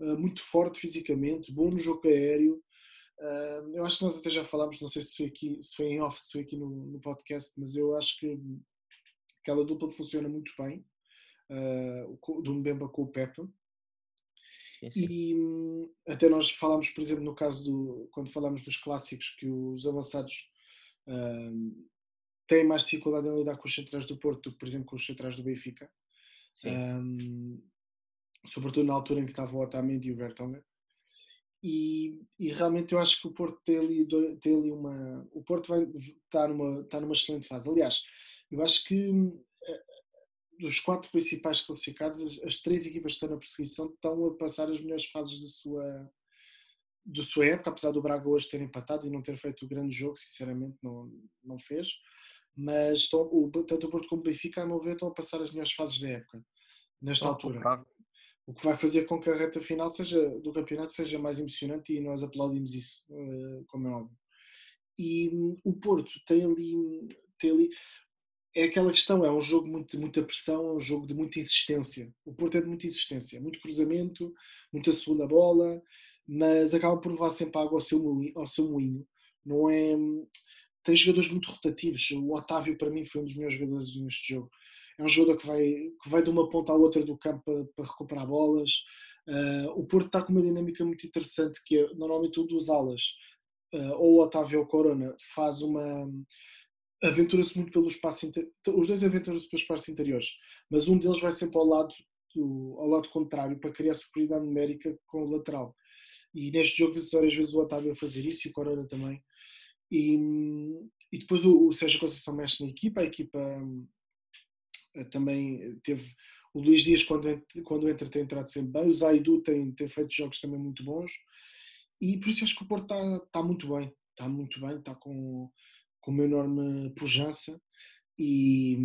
[SPEAKER 1] uh, muito forte fisicamente, bom no jogo aéreo, Uh, eu acho que nós até já falámos, não sei se foi aqui, se foi em off, se foi aqui no, no podcast, mas eu acho que aquela dupla funciona muito bem, uh, do Mbemba com o Pepe. E um, até nós falámos, por exemplo, no caso do. quando falámos dos clássicos, que os avançados têm mais dificuldade em lidar com os centrais do Porto do que, por exemplo, com os centrais do Benfica. Um, sobretudo na altura em que estava o Otamendi e o Vertonghen. E, e, realmente eu acho que o Porto tem ali, tem ali uma. O Porto vai estar numa, está numa excelente fase. Aliás, eu acho que eh, dos quatro principais classificados, as, as, três equipas que estão na perseguição estão a passar as melhores fases da sua, da sua época, apesar do Braga hoje ter empatado e não ter feito o grande jogo, sinceramente não, não fez. Mas estão, o, tanto o Porto como o Benfica, a meu ver, estão a passar as melhores fases da época, nesta altura o que vai fazer com que a reta final seja, do campeonato seja mais emocionante e nós aplaudimos isso, eh, como é óbvio. E o Porto tem ali, tem ali é aquela questão, é um jogo muito, de muita pressão, é um jogo de muita insistência. O Porto é de muita insistência, muito cruzamento, muita segunda bola, mas acaba por levar sempre água ao seu, moinho, ao seu moinho. Não é, tem jogadores muito rotativos. O Otávio, para mim, foi um dos melhores jogadores neste jogo é um jogador que vai, que vai de uma ponta à outra do campo para, para recuperar bolas. Uh, o Porto está com uma dinâmica muito interessante que é, normalmente o dos alas, uh, ou o Otávio ou o Corona, faz uma aventura-se muito pelo espaço os dois aventuram-se pelos espaços interiores, mas um deles vai sempre ao lado do, ao lado contrário para criar superioridade numérica com o lateral. E neste jogo vi várias vezes o Otávio a fazer isso e o Corona também. E, e depois o, o Sérgio Conceição mexe na equipa, a equipa eh, também teve o Luís Dias quando, quando entra tem entrado sempre bem, o Zaidu tem, tem feito jogos também muito bons e por isso acho que o Porto está, está muito bem, está muito bem, está com, com uma enorme pujança e,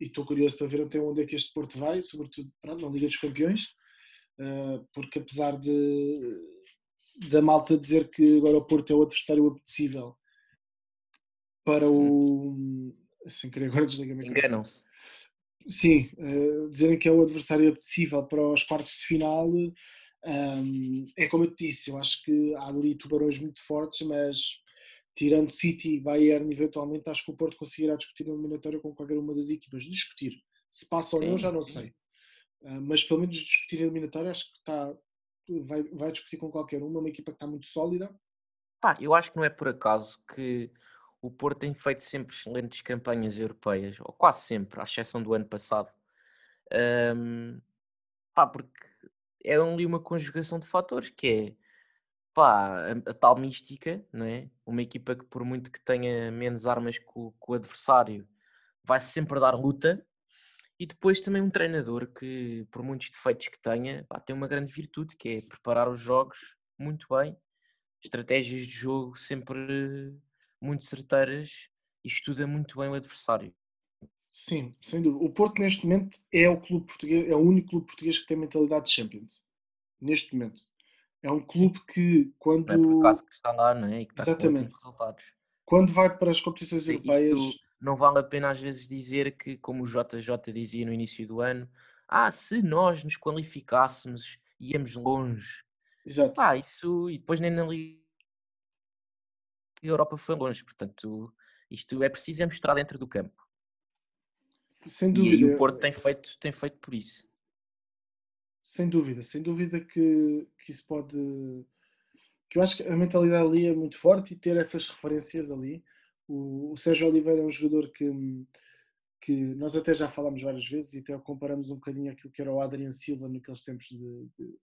[SPEAKER 1] estou curioso para ver até onde é que este Porto vai, sobretudo pronto, na Liga dos Campeões, uh, porque apesar de da malta dizer que agora o Porto é o adversário apetecível para o sem querer agora desligar
[SPEAKER 2] Enganam-se
[SPEAKER 1] sim, uh, dizerem que é o adversário apetecível para os quartos de final, um, ehm, é como eu te disse, eu acho que há ali tubarões muito fortes, mas tirando City e Bayern, eventualmente acho que o Porto conseguirá discutir a eliminatória com qualquer uma das equipas. Discutir. Se passa ou não, já não sei. Uh, mas pelo menos discutir a eliminatória, acho que está, vai, vai discutir com qualquer uma, uma equipa que está muito sólida.
[SPEAKER 2] Pá, eu acho que não é por acaso que o Porto tem feito sempre excelentes campanhas europeias, ou quase sempre, à exceção do ano passado. Um, pá, porque é ali uma conjugação de fatores que é pá, a, a, tal mística, não é? Uma equipa que por muito que tenha menos armas que o, que o adversário, vai sempre dar luta. E depois também um treinador que, por muitos defeitos que tenha, pá, tem uma grande virtude, que é preparar os jogos muito bem, estratégias de jogo sempre muito certeiras e estuda muito bem o adversário.
[SPEAKER 1] Sim, sem dúvida. O Porto neste momento é o clube português, é o único clube português que tem mentalidade de Champions. Neste momento. É um clube que quando. Não é
[SPEAKER 2] por acaso que está lá, não é? E que está Exatamente. com resultados.
[SPEAKER 1] Quando vai para as competições Sim, europeias.
[SPEAKER 2] Não vale a pena às vezes dizer que, como o JJ dizia no início do ano, ah, se nós nos qualificássemos, íamos longe.
[SPEAKER 1] Exato.
[SPEAKER 2] Ah, isso. E depois nem na Liga Europa foi longe. Portanto, isto é preciso é mostrar dentro do campo.
[SPEAKER 1] Sem dúvida. E,
[SPEAKER 2] e o Porto tem feito, tem feito por isso.
[SPEAKER 1] Sem dúvida, sem dúvida que, que isso pode. Que eu acho que a mentalidade ali é muito forte e ter essas referências ali. O, o Sérgio Oliveira é um jogador que, que nós até já falámos várias vezes e até comparamos um bocadinho aquilo que era o Adrian Silva naqueles tempos de, de,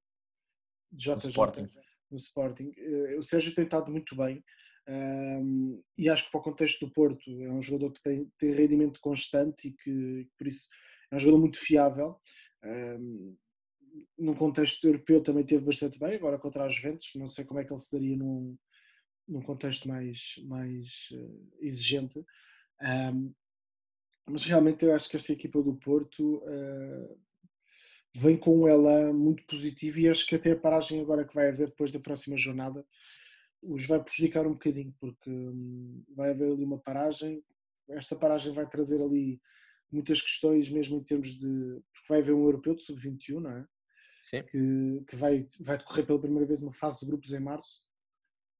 [SPEAKER 1] de JJ no Sporting. no Sporting. Eh, o Sérgio tem estado muito bem. Um, e acho que para o contexto do Porto é um jogador que tem, tem rendimento constante e que por isso é um jogador muito fiável. Um, num contexto europeu também teve bastante bem, agora contra as Juventus, não sei como é que ele se daria num, num contexto mais, mais uh, exigente. Um, mas realmente eu acho que esta equipa do Porto uh, vem com elan muito positivo e acho que até a paragem agora que vai haver depois da próxima jornada os vai prejudicar um bocadinho, porque hum, vai haver ali uma paragem. Esta paragem vai trazer ali muitas questões, mesmo em termos de. Porque vai haver um europeu de sub-21, não é?
[SPEAKER 2] Sim.
[SPEAKER 1] Que, que vai, vai decorrer pela primeira vez uma fase de grupos em março.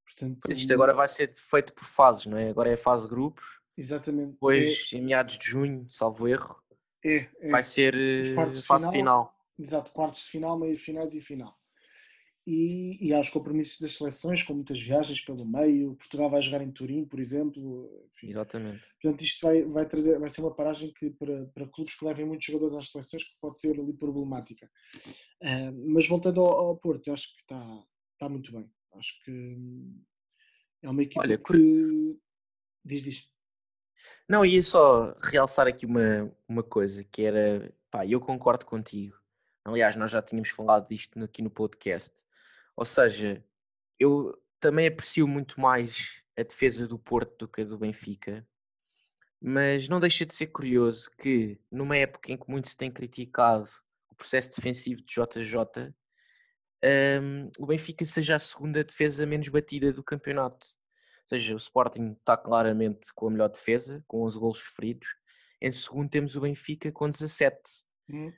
[SPEAKER 2] Portanto, pois isto agora vai ser feito por fases, não é? Agora é a fase de grupos.
[SPEAKER 1] Exatamente.
[SPEAKER 2] Depois, é, em meados de junho, salvo erro,
[SPEAKER 1] é, é.
[SPEAKER 2] vai ser a fase final. final.
[SPEAKER 1] Exato, quartos de final, meio finais e final e, e aos compromissos das seleções, com muitas viagens pelo meio. Portugal vai jogar em Turim, por exemplo.
[SPEAKER 2] Enfim. Exatamente.
[SPEAKER 1] Portanto, isto vai, vai, trazer, vai ser uma paragem que para, para clubes que levem muitos jogadores às seleções que pode ser ali problemática. Uh, mas voltando ao, ao Porto, acho que está, está muito bem. Acho que é uma equipa Olha, que. Diz, diz.
[SPEAKER 2] Não, ia só realçar aqui uma, uma coisa que era. Pá, eu concordo contigo. Aliás, nós já tínhamos falado disto aqui no podcast. Ou seja, eu também aprecio muito mais a defesa do Porto do que a do Benfica, mas não deixa de ser curioso que, numa época em que muito se tem criticado o processo defensivo de JJ, um, o Benfica seja a segunda defesa menos batida do campeonato. Ou seja, o Sporting está claramente com a melhor defesa, com 11 golos feridos. Em segundo temos o Benfica com 17. Hum.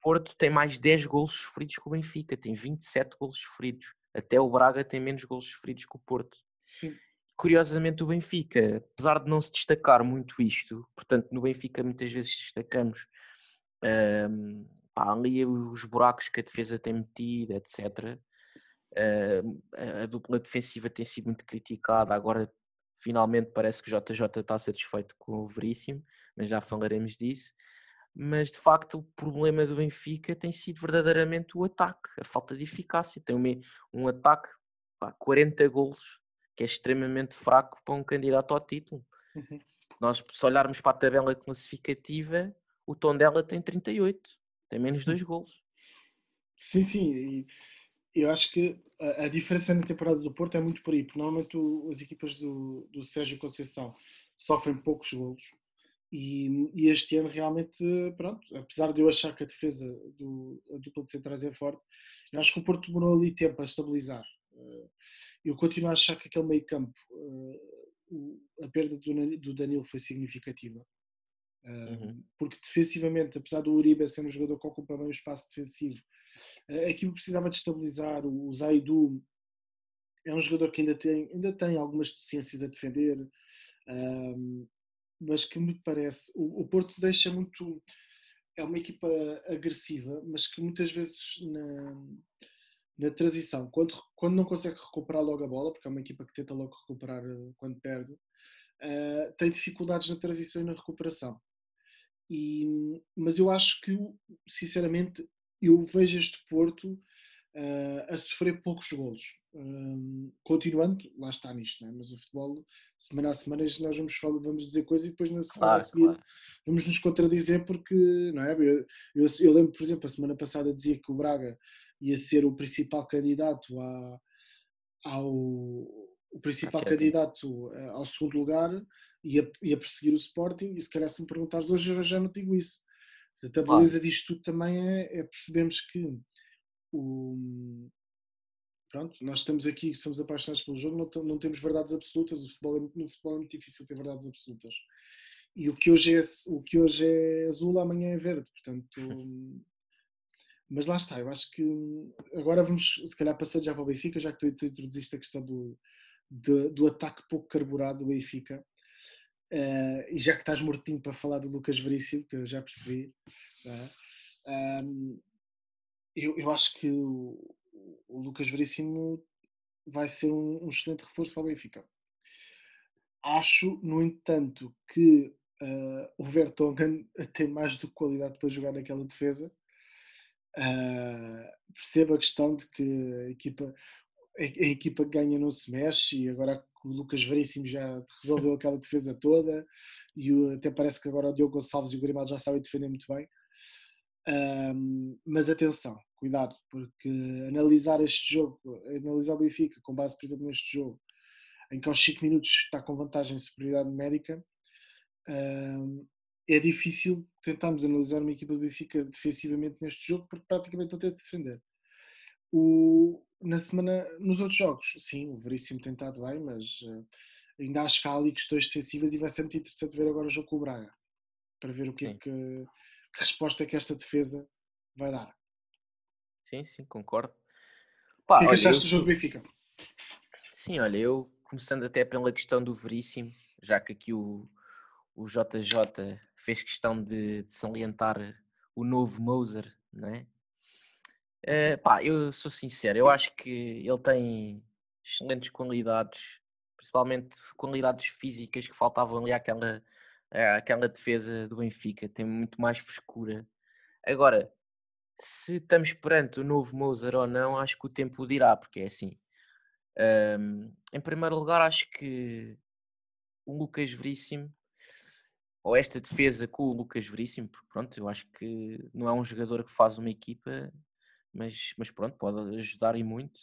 [SPEAKER 2] Porto tem mais 10 golos sofridos que o Benfica, tem 27 golos sofridos. Até o Braga tem menos golos sofridos que o Porto.
[SPEAKER 1] Sim.
[SPEAKER 2] Curiosamente, o Benfica, apesar de não se destacar muito isto, portanto, no Benfica muitas vezes destacamos um, pá, ali os buracos que a defesa tem metido, etc. Uh, a dupla defensiva tem sido muito criticada, agora finalmente parece que o JJ está satisfeito com o Veríssimo, mas já falaremos disso mas de facto o problema do Benfica tem sido verdadeiramente o ataque, a falta de eficácia. Tem um, um ataque, pá, 40 golos, que é extremamente fraco para um candidato ao título. Uhum. Nós, se olharmos para a tabela classificativa, o tom dela tem 38, tem menos 2 golos.
[SPEAKER 1] Sim, sim, eu acho que a, a, diferença na temporada do Porto é muito por aí, porque normalmente o, as equipas do, do Sérgio Conceição sofrem poucos golos e, e, este ano realmente, pronto, apesar de eu achar que a defesa do a dupla de centrais é forte, eu acho que o Porto demorou ali tempo a estabilizar. Eh, eu continuo a achar que aquele meio campo, eh, a perda do Danilo foi significativa. Eh, uhum. Porque defensivamente, apesar do Uribe ser um jogador que ocupa bem o espaço defensivo, aquilo precisava de estabilizar. O Zaidu é um jogador que ainda tem, ainda tem algumas deficiências a defender mas que me parece. O, o Porto deixa muito. É uma equipa agressiva, mas que muitas vezes na, na transição, quando, quando não consegue recuperar logo a bola, porque é uma equipa que tenta logo recuperar eh, quando perde, uh, tem dificuldades na transição e na recuperação. E, mas eu acho que, sinceramente, eu vejo este Porto a sofrer poucos golos. Um, continuando, lá está nisto, é? mas o futebol, semana a semana, nós vamos, vamos dizer coisas e depois na semana claro, a seguir claro. vamos nos contradizer porque, não é? Eu, eu, eu, lembro, por exemplo, a semana passada dizia que o Braga ia ser o principal candidato a, ao o principal candidato eh, ao segundo lugar ia, ia perseguir o Sporting e se calhar se me perguntares hoje eu já não digo isso. Portanto, a beleza disto tudo também é, é percebermos que o, pronto, nós estamos aqui, somos apaixonados pelo jogo, não, não temos verdades absolutas, o futebol é, no futebol é muito difícil ter verdades absolutas. E o que hoje é, o que hoje é azul, amanhã é verde, portanto... Mas lá está, eu acho que agora vamos, se calhar, passar já para o Benfica, já que tu, tu introduziste a questão do, de, do ataque pouco carburado do Benfica. Uh, e já que estás mortinho para falar do Lucas Veríssimo, que eu já percebi, é? um, eu, eu acho que o, o Lucas Veríssimo vai ser um, um, excelente reforço para o Benfica. Acho, no entanto, que uh, o Vertonghen tem mais do que qualidade para jogar naquela defesa. Uh, percebo a questão de que a equipa, a, a, equipa que ganha não se mexe e agora o Lucas Veríssimo já resolveu aquela defesa toda e o, até parece que agora o Diogo Gonçalves e o Grimaldo já sabem defender muito bem. Um, mas atenção, cuidado, porque analisar este jogo, analisar o Benfica com base, por exemplo, neste jogo, em que aos 5 minutos está com vantagem de superioridade numérica, um, é difícil tentarmos analisar uma equipa do Benfica defensivamente neste jogo, porque praticamente não tem de defender. O, na semana, nos outros jogos, sim, o Veríssimo tem estado bem, mas uh, ainda acho que há ali questões defensivas e vai ser muito interessante ver agora o jogo com o Braga, para ver o que é que que resposta é que esta defesa vai dar.
[SPEAKER 2] Sim, sim, concordo.
[SPEAKER 1] Pá, o que é que achaste do jogo do Benfica?
[SPEAKER 2] Sim, olha, eu começando até pela questão do Veríssimo, já que aqui o, o JJ fez questão de, de salientar o novo Moser, né? Uh, pá, eu sou sincero, eu acho que ele tem excelentes qualidades, principalmente qualidades físicas que faltavam ali àquela, é, aquela defesa do Benfica tem muito mais frescura. Agora, se estamos perante o novo Moser ou não, acho que o tempo dirá, porque é assim. Um, em primeiro lugar, acho que o Lucas Veríssimo, ou esta defesa com o Lucas Veríssimo, porque pronto, eu acho que não é um jogador que faz uma equipa, mas, mas pronto, pode ajudar e muito.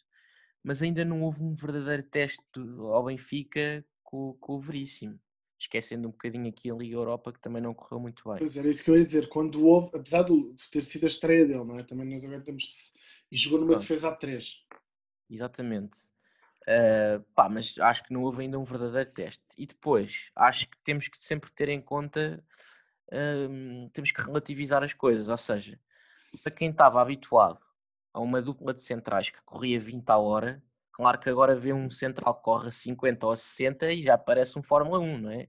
[SPEAKER 2] Mas ainda não houve um verdadeiro teste ao Benfica com, com o Veríssimo esquecendo um bocadinho aqui a Liga Europa que também não correu muito bem.
[SPEAKER 1] Pois era isso que eu ia dizer, quando houve, apesar de ter sido a estreia dele, não é? Também nós aguentamos e jogou numa Pronto. defesa a 3.
[SPEAKER 2] Exatamente. Uh, pá, mas acho que não houve ainda um verdadeiro teste. E depois, acho que temos que sempre ter em conta, uh, temos que relativizar as coisas, ou seja, para quem estava habituado a uma dupla de centrais que corria 20 a hora, Claro que agora vê um central que corre a 50 ou a 60 e já parece um Fórmula 1, não é?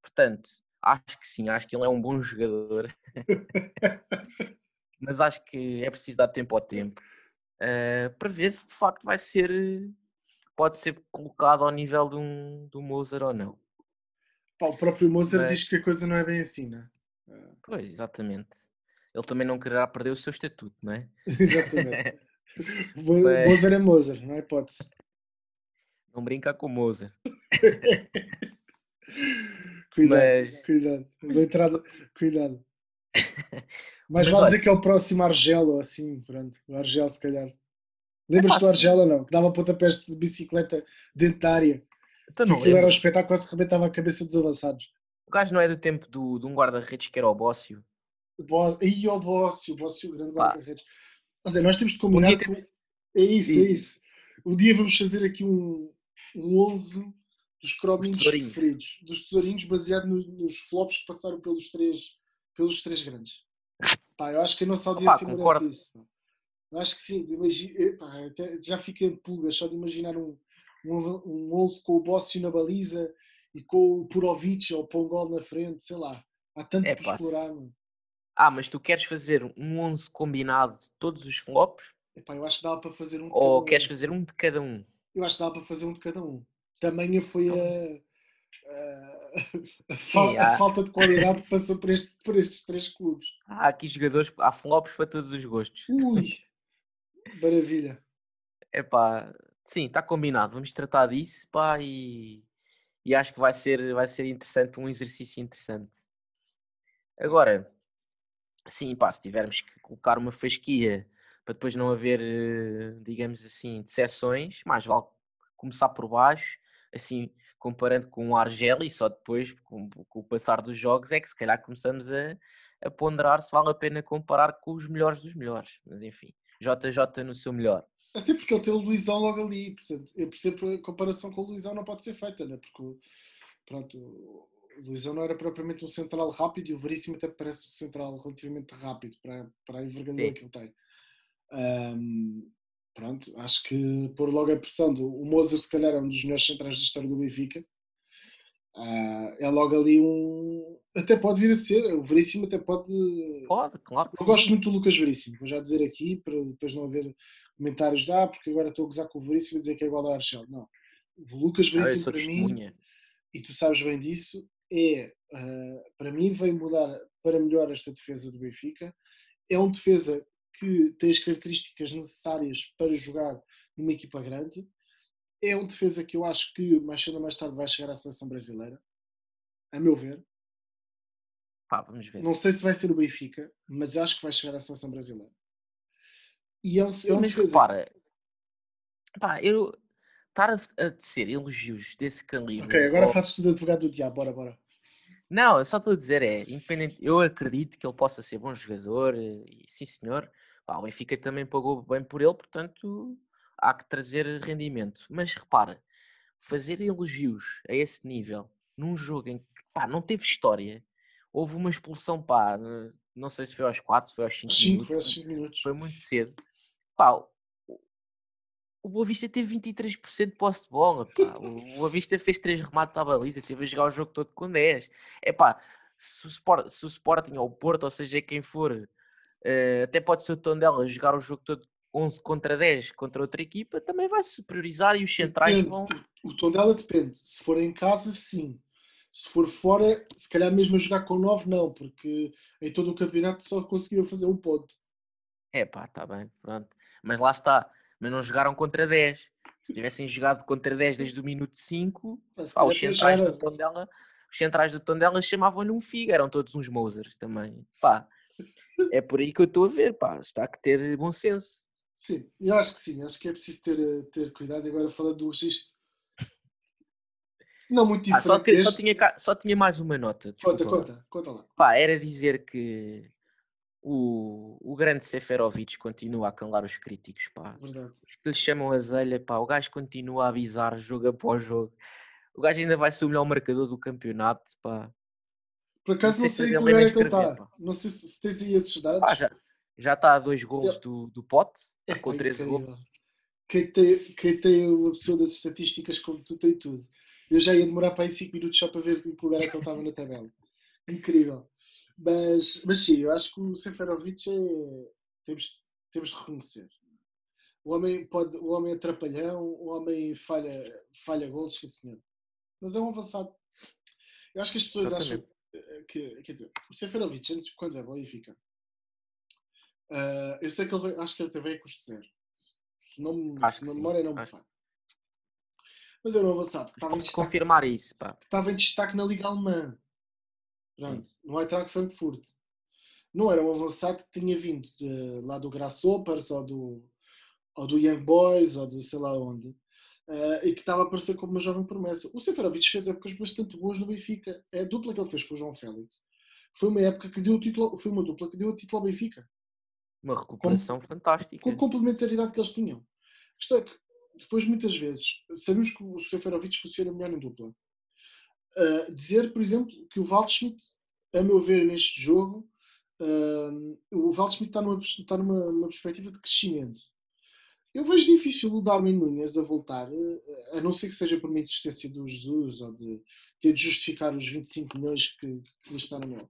[SPEAKER 2] Portanto, acho que sim, acho que ele é um bom jogador. Mas acho que é preciso dar tempo ao tempo uh, para ver se de facto vai ser, pode ser colocado ao nível de um, do Moser ou não.
[SPEAKER 1] Pá, o próprio Moser Mas... diz que a coisa não é bem assim, não é?
[SPEAKER 2] Pois, exatamente. Ele também não quererá perder o seu estatuto, não é?
[SPEAKER 1] exatamente. Mas... É Mozart, não é hipótese.
[SPEAKER 2] Não brinca com Mozart.
[SPEAKER 1] cuidado, Mas... cuidado. Entrada, cuidado. Mas, Mas vale dizer que é o próximo Argelo, assim, pronto. O Argel, se calhar. Lembras-te é do Argel ou não? Que dava pontapés de bicicleta dentro da área. Então não Aquilo era um espetáculo, quase rebentava a cabeça dos avançados.
[SPEAKER 2] O gajo não é do tempo do, de um guarda-redes que era o Bócio?
[SPEAKER 1] Bo... E o Bócio, o Bócio, o grande guarda-redes. Seja, nós temos de combinar. Um com... É isso, é isso. Um dia vamos fazer aqui um, um 11 dos crominhos preferidos, dos tesourinhos, baseado no, nos flops que passaram pelos três, pelos três grandes. Pá, eu acho que a nossa audiência Opa, merece isso. Eu acho que sim, imagine, pá, já fica em pulgas só de imaginar um, um, um 11 com o Bócio na baliza e com o Purovic ou o Pongol na frente, sei lá. Há tanto é, para explorar. Mano.
[SPEAKER 2] Ah, mas tu queres fazer um 11 combinado de todos os flops?
[SPEAKER 1] Epá, eu acho que dava para fazer um
[SPEAKER 2] Ou um. queres fazer um de cada um?
[SPEAKER 1] Eu acho que dava para fazer um de cada um. Também foi a, a, a, Sim, a há... falta de qualidade que passou por, este, por estes três clubes.
[SPEAKER 2] Há aqui jogadores, há flops para todos os gostos.
[SPEAKER 1] Ui! Maravilha.
[SPEAKER 2] É pá, sim, está combinado. Vamos tratar disso, pá, e, e acho que vai ser, vai ser interessante, um exercício interessante. Agora, sim, pá, se tivermos que colocar uma fasquia para depois não haver, eh, digamos assim, decepções, mais vale começar por baixo, assim, comparando com o Argel e só depois, com, com, o passar dos jogos, é que se calhar começamos a, a ponderar se vale a pena comparar com os melhores dos melhores. Mas enfim, JJ no seu melhor.
[SPEAKER 1] Até porque ele tem o Luizão logo ali, portanto, eu percebo que a comparação com o Luizão não pode ser feita, né? porque pronto, o Luizão não era propriamente um central rápido e o Veríssimo até parece um central relativamente rápido para, para a envergadura que ele tem. Um, pronto, acho que pôr logo a pressão do o Moser se calhar é um dos melhores centrais da história do Benfica. Uh, é logo ali um. Até pode vir a ser, o Veríssimo até pode.
[SPEAKER 2] Pode, claro.
[SPEAKER 1] Eu sim. gosto muito do Lucas Veríssimo, vou já dizer aqui, para depois não haver comentários de ah, porque agora estou a gozar com o Veríssimo e dizer que é igual ao Archel. Não. O Lucas ah, Veríssimo ah, para mim, e tu sabes bem disso, é uh, para mim veio mudar para melhor esta defesa do Benfica. É um defesa que tem as características necessárias para jogar numa equipa grande. É um defesa que eu acho que mais cedo ou mais tarde vai chegar à seleção brasileira, a meu ver.
[SPEAKER 2] Pá, vamos ver.
[SPEAKER 1] Não sei se vai ser o Benfica, mas acho que vai chegar à seleção brasileira.
[SPEAKER 2] E é um, Sim, é um mas defesa... repara, pá, eu estar a, a tecer elogios desse calibre.
[SPEAKER 1] Ok, agora ou... fazes tudo advogado do diabo, bora, bora.
[SPEAKER 2] Não, eu só estou a dizer, é, independente, eu acredito que ele possa ser bom jogador, e sim senhor, Pá, o Benfica também pagou bem por ele, portanto há que trazer rendimento. Mas repara, fazer elogios a esse nível num jogo em que pá, não teve história, houve uma expulsão, pá, não sei se foi aos 4, se foi aos 5
[SPEAKER 1] minutos. Foi aos 5 minutos.
[SPEAKER 2] Foi muito cedo. Pá, o Boa Vista teve 23% de posse de bola, pá. O Boa Vista fez 3 remates à baliza, teve a jogar o jogo todo com 10. É pá, se o, Sport, se o Sporting ou o Porto, ou seja, quem for, Uh, até pode ser o Tondela jogar o jogo todo 11 contra 10 contra outra equipa, também vai superiorizar e os centrais
[SPEAKER 1] depende.
[SPEAKER 2] vão.
[SPEAKER 1] O Tondela depende. Se for em casa, sim. Se for fora, se calhar mesmo a jogar com 9, não, porque em todo o campeonato só conseguiram fazer um ponto.
[SPEAKER 2] É pá, está bem, pronto. Mas lá está. Mas não jogaram contra 10. Se tivessem jogado contra 10 desde o minuto 5, pá, os centrais do Tondela, os centrais do Tondela chamavam-lhe um figo, eram todos uns Mosers também. Pá, é por aí que eu estou a ver, pá, está que ter bom senso.
[SPEAKER 1] Sim, eu acho que sim, acho que é preciso ter, eh, ter cuidado. Agora falando do registro, não muito diferente. Ah,
[SPEAKER 2] só, que, só, tinha, só tinha mais uma nota.
[SPEAKER 1] Conta, conta, conta lá.
[SPEAKER 2] Pá, era dizer que o, o grande Seferovic continua a calar os críticos, pá.
[SPEAKER 1] Verdade.
[SPEAKER 2] Os que lhe chamam a zelha, pá, o gajo continua a avisar jogo após jogo. O gajo ainda vai ser o melhor marcador do campeonato, pá.
[SPEAKER 1] Por acaso não sei, em que lugar é que ele está. Não sei se, se tens aí esses dados.
[SPEAKER 2] Ah, já, já está a dois gols do, do pote, é, com 13 gols.
[SPEAKER 1] Quem tem, quem tem uma pessoa das estatísticas como tu tem tudo. Eu já ia demorar para aí 5 minutos só para ver em que lugar é que ele estava na tabela. Incrível. Mas, mas sim, eu acho que o Seferovic é. Temos, temos de reconhecer. O homem, pode, o homem é trapalhão, o homem falha, falha gols, sim senhor. Mas é um avançado. Eu acho que as pessoas Exatamente. acham que, quer dizer, o Seferovic, antes, quando é bom e fica, uh, eu sei que ele veio, acho que ele teve a custo zero. Se não, se não memória não me falha. Mas era um avançado que estava em destaque.
[SPEAKER 2] confirmar isso, pá.
[SPEAKER 1] Que estava em destaque na Liga Alemã. Pronto, no Eintracht Frankfurt. Não era um avançado que tinha vindo de, lá do Grasshoppers ou do, ou do Young Boys ou do sei lá onde uh, e que estava a aparecer como uma jovem promessa. O Seferovic fez épocas bastante boas no Benfica. É a dupla que ele fez com o João Félix. Foi uma época que deu o título, foi uma dupla que deu o título ao Benfica.
[SPEAKER 2] Uma recuperação com, fantástica.
[SPEAKER 1] Com a complementaridade que eles tinham. Isto é que, depois, muitas vezes, sabemos que o Seferovic funciona melhor em dupla. Uh, dizer, por exemplo, que o Waldschmidt, a meu ver, neste jogo, uh, o Waldschmidt está numa, está numa perspectiva de crescimento. Eu vejo difícil o Darwin Nunes a voltar, eh, a não ser que seja por uma existência do Jesus ou de ter de justificar os 25 milhões que, que está na mão.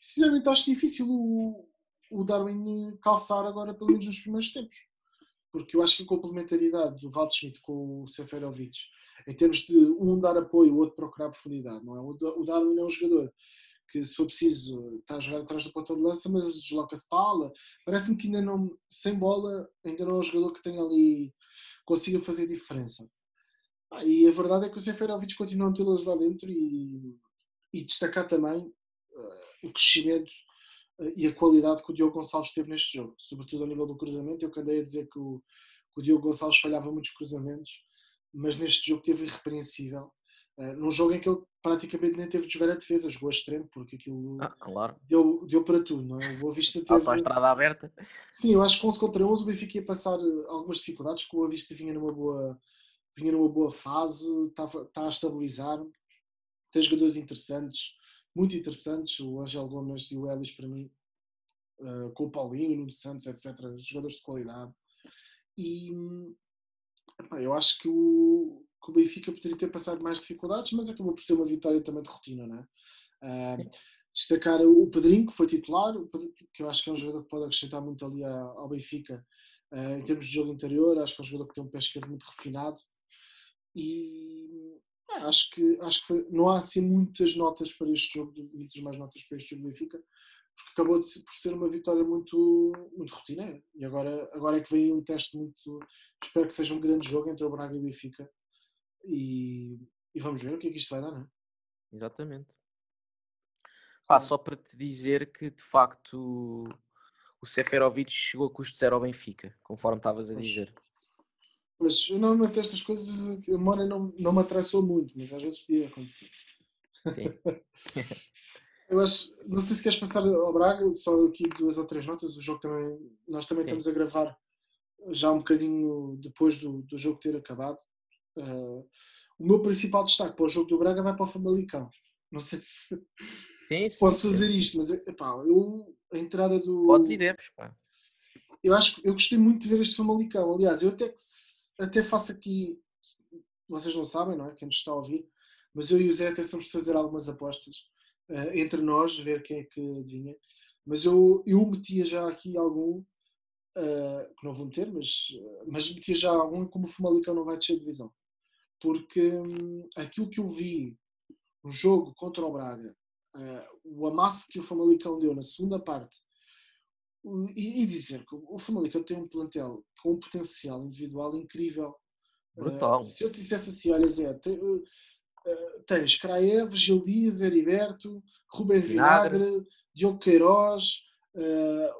[SPEAKER 1] Sinceramente, acho difícil o, o Darwin calçar agora, pelo menos nos primeiros tempos. Porque eu acho que a complementaridade do Waldschmidt com o Seferovic, em termos de um dar apoio, o outro procurar profundidade, não é? O Darwin é um jogador que se for preciso está a jogar atrás do ponta de lança, mas desloca-se para a ala. Parece-me que ainda não, sem bola, ainda não é um jogador que tem ali, consiga fazer diferença. Ah, e a verdade é que o Seferovic continua a metê-las lá dentro e, e destacar também uh, o crescimento e a qualidade que o Diogo Gonçalves teve neste jogo, sobretudo a nível do cruzamento. Eu andei a dizer que o, que o Diogo Gonçalves falhava muitos cruzamentos, mas neste jogo teve irrepreensível. Uh, num jogo em que ele praticamente nem teve de jogar a defesa, jogou a extremo, porque aquilo
[SPEAKER 2] ah, claro.
[SPEAKER 1] deu, deu para tudo, não é? O Boa Vista
[SPEAKER 2] teve. a estrada aberta.
[SPEAKER 1] Sim, eu acho que 11 contra 11 o Benfica ia passar algumas dificuldades, porque o Boa Vista vinha numa boa vinha numa boa fase, está, está a estabilizar, tem jogadores interessantes, muito interessantes, o Angel Gomes e o Elis para mim, uh, com o Paulinho, o Nuno Santos, etc. Jogadores de qualidade. E epá, eu acho que o, que o Benfica poderia ter passado mais dificuldades, mas acabou por ser uma vitória também de rotina, não é? Uh, destacar o Pedrinho, que foi titular, que eu acho que é um jogador que pode acrescentar muito ali ao Benfica uh, em termos de jogo interior. Acho que é um jogador que tem um pé esquerdo muito refinado, e acho, que, acho que foi, não há assim muitas notas para este jogo, muitas mais notas para este jogo do Benfica, porque acabou de por ser uma vitória muito, muito rotineira. E agora, agora é que vem um teste muito. Espero que seja um grande jogo entre o Braga e o Benfica. E, e vamos ver o que é que isto vai dar, não é?
[SPEAKER 2] Exatamente. Ah, só para te dizer que de facto o Seferovic chegou a custo zero ao Benfica, conforme estavas a dizer.
[SPEAKER 1] Mas eu normalmente estas coisas, a memória não, não me atrasou muito, mas às vezes podia acontecer. Sim. eu acho, não sei se queres passar ao Braga, só aqui duas ou três notas. O jogo também, nós também Sim. estamos a gravar já um bocadinho depois do, do jogo ter acabado. Uh, o meu principal destaque para o jogo do Braga vai para o Famalicão. Não sei se, sim, se sim, posso sim. fazer isto, mas epá, eu, a entrada do.
[SPEAKER 2] Podes e deves, pá.
[SPEAKER 1] Eu acho eu gostei muito de ver este Famalicão. Aliás, eu até que até faço aqui, vocês não sabem, não é? Quem nos está a ouvir, mas eu e o Zé até somos fazer algumas apostas uh, entre nós, ver quem é que adivinha. Mas eu, eu metia já aqui algum, uh, que não vou meter, mas, mas metia já algum como o Famalicão não vai descer de divisão. Porque um, aquilo que eu vi no jogo contra o Braga, uh, o amasso que o Famalicão deu na segunda parte, e, e, dizer que o Famalicão tem um plantel com um potencial individual incrível.
[SPEAKER 2] Brutal. Uh,
[SPEAKER 1] se eu te dissesse assim, olha Zé, te, uh, uh, tens Kraev, Gil Dias, Heriberto, Rubem Vinagre, Vinagre Diogo Queiroz,